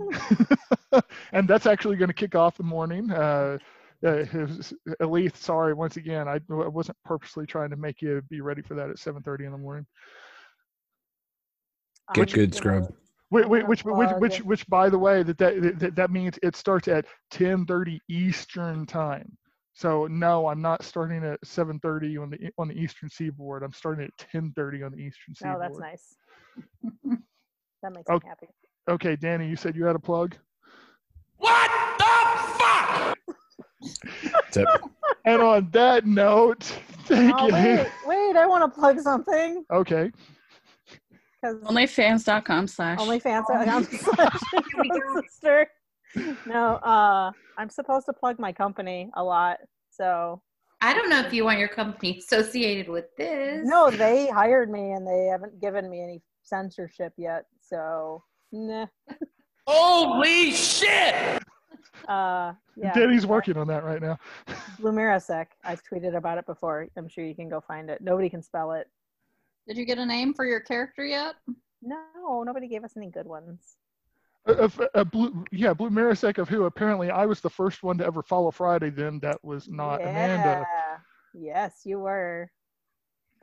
Speaker 1: and that's actually going to kick off the morning. Uh, uh, his- Elise, sorry once again, I, I wasn't purposely trying to make you be ready for that at 7:30 in the morning.
Speaker 5: I'm
Speaker 6: Get good, scrub.
Speaker 1: Wait,
Speaker 5: I'm
Speaker 1: wait,
Speaker 5: gonna
Speaker 1: which, which, which, which, by the way, that that, that that means it starts at 10:30 Eastern time. So no, I'm not starting at 7:30 on the on the Eastern Seaboard. I'm starting at 10:30 on the Eastern Seaboard.
Speaker 5: Oh, that's nice. that makes
Speaker 1: Oh.
Speaker 5: me happy.
Speaker 1: Okay, Danny, you said you had a plug.
Speaker 7: What the fuck?
Speaker 6: That's it.
Speaker 1: And on that note, thank
Speaker 5: Oh,
Speaker 1: you.
Speaker 5: wait, wait, I want to plug something
Speaker 1: Okay.
Speaker 5: because
Speaker 2: Onlyfans.com slash.
Speaker 5: OnlyFans account slash sister. No, uh, I'm supposed to plug my company a lot. So
Speaker 4: I don't know if you want your company associated with this.
Speaker 5: no, they hired me and they haven't given me any censorship yet. So nah.
Speaker 7: Holy shit!
Speaker 5: Uh, yeah.
Speaker 1: Danny's working on that right now.
Speaker 5: Lumirasec. I've tweeted about it before. I'm sure you can go find it. Nobody can spell it.
Speaker 3: Did you get a name for your character yet?
Speaker 5: No, nobody gave us any good ones.
Speaker 1: A, uh, uh, blue, yeah, Blumirasec of who apparently I was the first one to ever follow Friday. Then that was not Amanda.
Speaker 5: Yes, you were.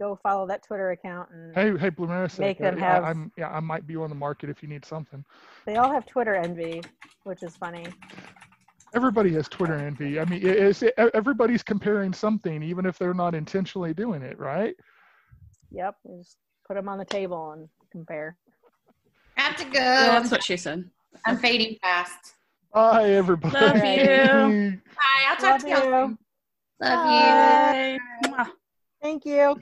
Speaker 5: Go follow that Twitter account and
Speaker 1: Hey, hey, Blumirasec.
Speaker 5: Make
Speaker 1: uh,
Speaker 5: them
Speaker 1: I-
Speaker 5: have-
Speaker 1: I'm, yeah, I might be on the market if you need something.
Speaker 5: they all have Twitter envy, which is funny.
Speaker 1: Everybody has Twitter envy. I mean, it- it's, it, everybody's comparing something, even if they're not intentionally doing it, right?
Speaker 5: Yep, just put them on the table and compare.
Speaker 4: Have to go.
Speaker 2: Yeah, that's what she said.
Speaker 4: I'm fading fast.
Speaker 1: Bye, everybody.
Speaker 2: Love you.
Speaker 4: Bye. I'll talk
Speaker 5: Love
Speaker 4: to y'all
Speaker 5: you.
Speaker 4: Love you.
Speaker 5: Bye.
Speaker 2: Mwah.
Speaker 5: Thank you.